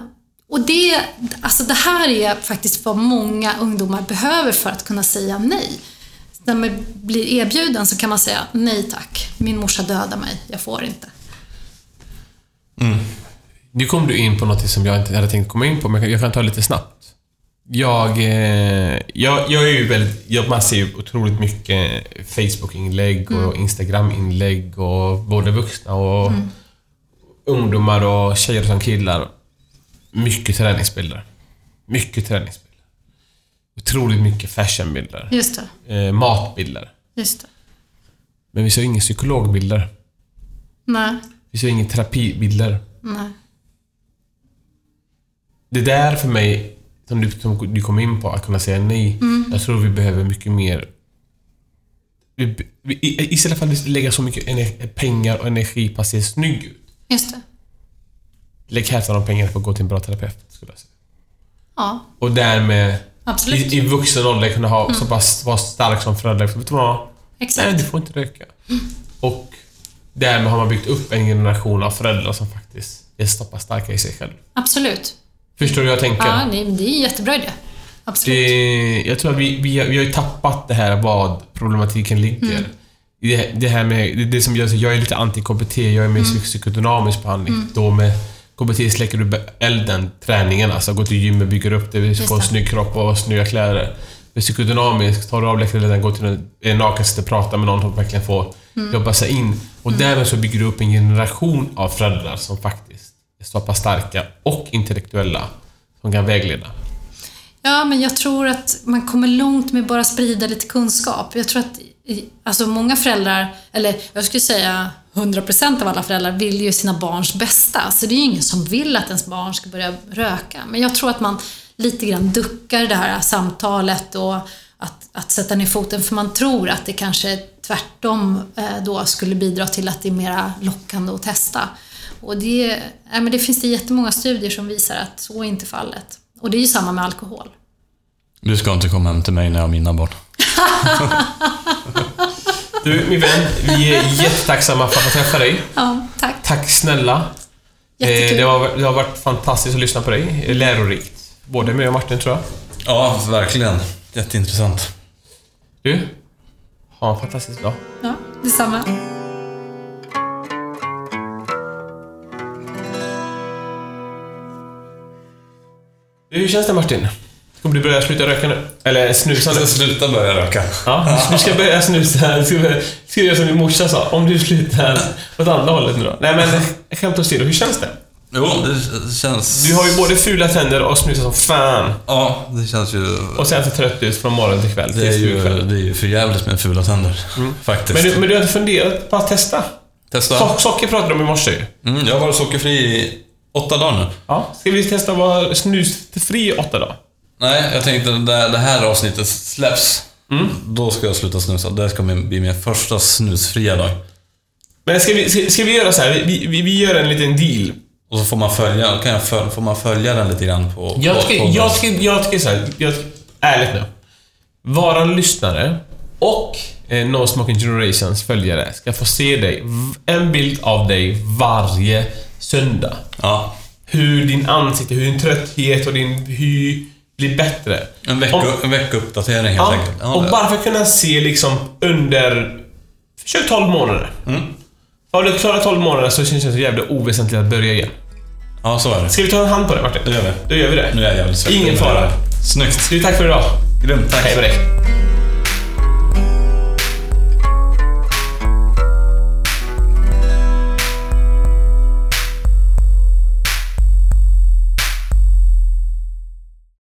och det, alltså det här är faktiskt vad många ungdomar behöver för att kunna säga nej. När man blir erbjuden så kan man säga nej tack, min morsa dödar mig, jag får inte. Mm. Nu kom du in på något som jag inte hade tänkt komma in på, men jag kan ta lite snabbt. Jag, eh, jag, jag är ju väldigt, jag, man ser ju otroligt mycket Facebook-inlägg och Instagram-inlägg och både vuxna och ungdomar och tjejer som killar. mycket träningsbilder. Mycket träningsbilder. Otroligt mycket fashionbilder. Just. Eh, matbilder. Just det. Men vi ser inga psykologbilder. Nej. Vi ser inga terapibilder. Nej. Det där för mig, som du, som du kom in på, att kunna säga nej. Jag tror vi behöver mycket mer... Vi, vi, istället för att lägga så mycket ener- pengar och energi på att se snygg ut. Just det. Lägg hälften av pengarna på att gå till en bra terapeut, skulle jag säga. Ja, Och därmed absolut. i, i vuxen ålder kunna ha så pass vara stark som förälder. Vet du vad? Nej, Exakt. du får inte röka. Och därmed har man byggt upp en generation av föräldrar som faktiskt är så pass starka i sig själv. Absolut. Förstår du hur jag tänker? Ja, det, det är en jättebra idé. Absolut. Det, jag tror att vi, vi, har, vi har ju tappat det här vad problematiken ligger. Mm. Det, det här med, det, det som jag säger, jag är lite anti-KBT, jag är mer Mm. psykodynamisk behandling. Då med KBT släcker du elden, träningen alltså. Gå till gymmet, bygger upp det, får en snygg kropp och snygga kläder. Med psykodynamisk, tar du av läkarelden, går till en, och pratar med någon som verkligen får Mm. jobba sig in. Och därmed så bygger du upp en generation av föräldrar som faktiskt så pass starka och intellektuella som kan vägleda. Ja, men jag tror att man kommer långt med bara sprida lite kunskap. Jag tror att alltså många föräldrar, eller jag skulle säga 100% av alla föräldrar vill ju sina barns bästa. Så det är ju ingen som vill att ens barn ska börja röka. Men jag tror att man lite grann duckar det här samtalet och att, att sätta ner foten för man tror att det kanske tvärtom eh, då skulle bidra till att det är mera lockande att testa. Och det, ja, men det finns det jättemånga studier som visar att så är inte fallet. Och det är ju samma med alkohol. Du ska inte komma hem till mig när jag har mina barn. [LAUGHS] Du, min vän, vi är jättetacksamma för att få träffa dig. Ja, tack. Tack snälla. Eh, Jättekul. Det har, det har varit fantastiskt att lyssna på dig. Lärorikt. Både mig och Martin, tror jag. Ja, verkligen. Jätteintressant. Du, ha en fantastisk dag. Ja, detsamma. Hur känns det Martin? Kommer du börja sluta röka nu? Eller snusa nu? Jag ska sluta börja röka. Ja, du ska börja snusa. Du ska, börja- ska göra som din morsa sa. Om du slutar åt andra hållet nu då. Nej men, skämt åsido. Hur känns det? Jo, det känns... Du har ju både fula tänder och snusar som fan. Ja, det känns ju... Och sen så trött ut från morgon till kväll. Det är ju, kväll. det är ju för jävligt med fula tänder. Faktiskt. Men du, men du har inte funderat på att testa? Testa. So socker pratade du om i morse ju. Mm, jag har varit sockerfri i åtta dagar nu. Ja. Ska vi testa att vara snusfri i åtta dagar? Nej, jag tänkte när det här avsnittet släpps, då ska jag sluta snusa. Det ska bli min första snusfria dag. Men ska vi, ska, ska vi göra så här? Vi, vi, vi gör en liten deal. Och så får man följa, kan jag föl, får man följa den lite grann på... Jag tycker, jag tycker, jag tycker så här, jag, ärligt nu. Våran lyssnare och eh, No Smoking Generations följare ska få se dig, en bild av dig varje söndag. Ja. Hur din ansikte, hur din trötthet och din hy blir bättre. En vecka, Om- en vecka-uppdatering helt Ja, enkelt. Ja, och det- bara för att kunna se liksom under... Försök 12 månader. Mm. Har du klarat 12 månader så känns det så jävla oväsentligt att börja igen. ja, så är det. Ska vi ta en hand på det Martin? Det gör vi. Då gör vi det. Nu är jag jävligt. Ingen fara. Snyggt. Du, tack för idag. Grymt. Tack. Hej med dig.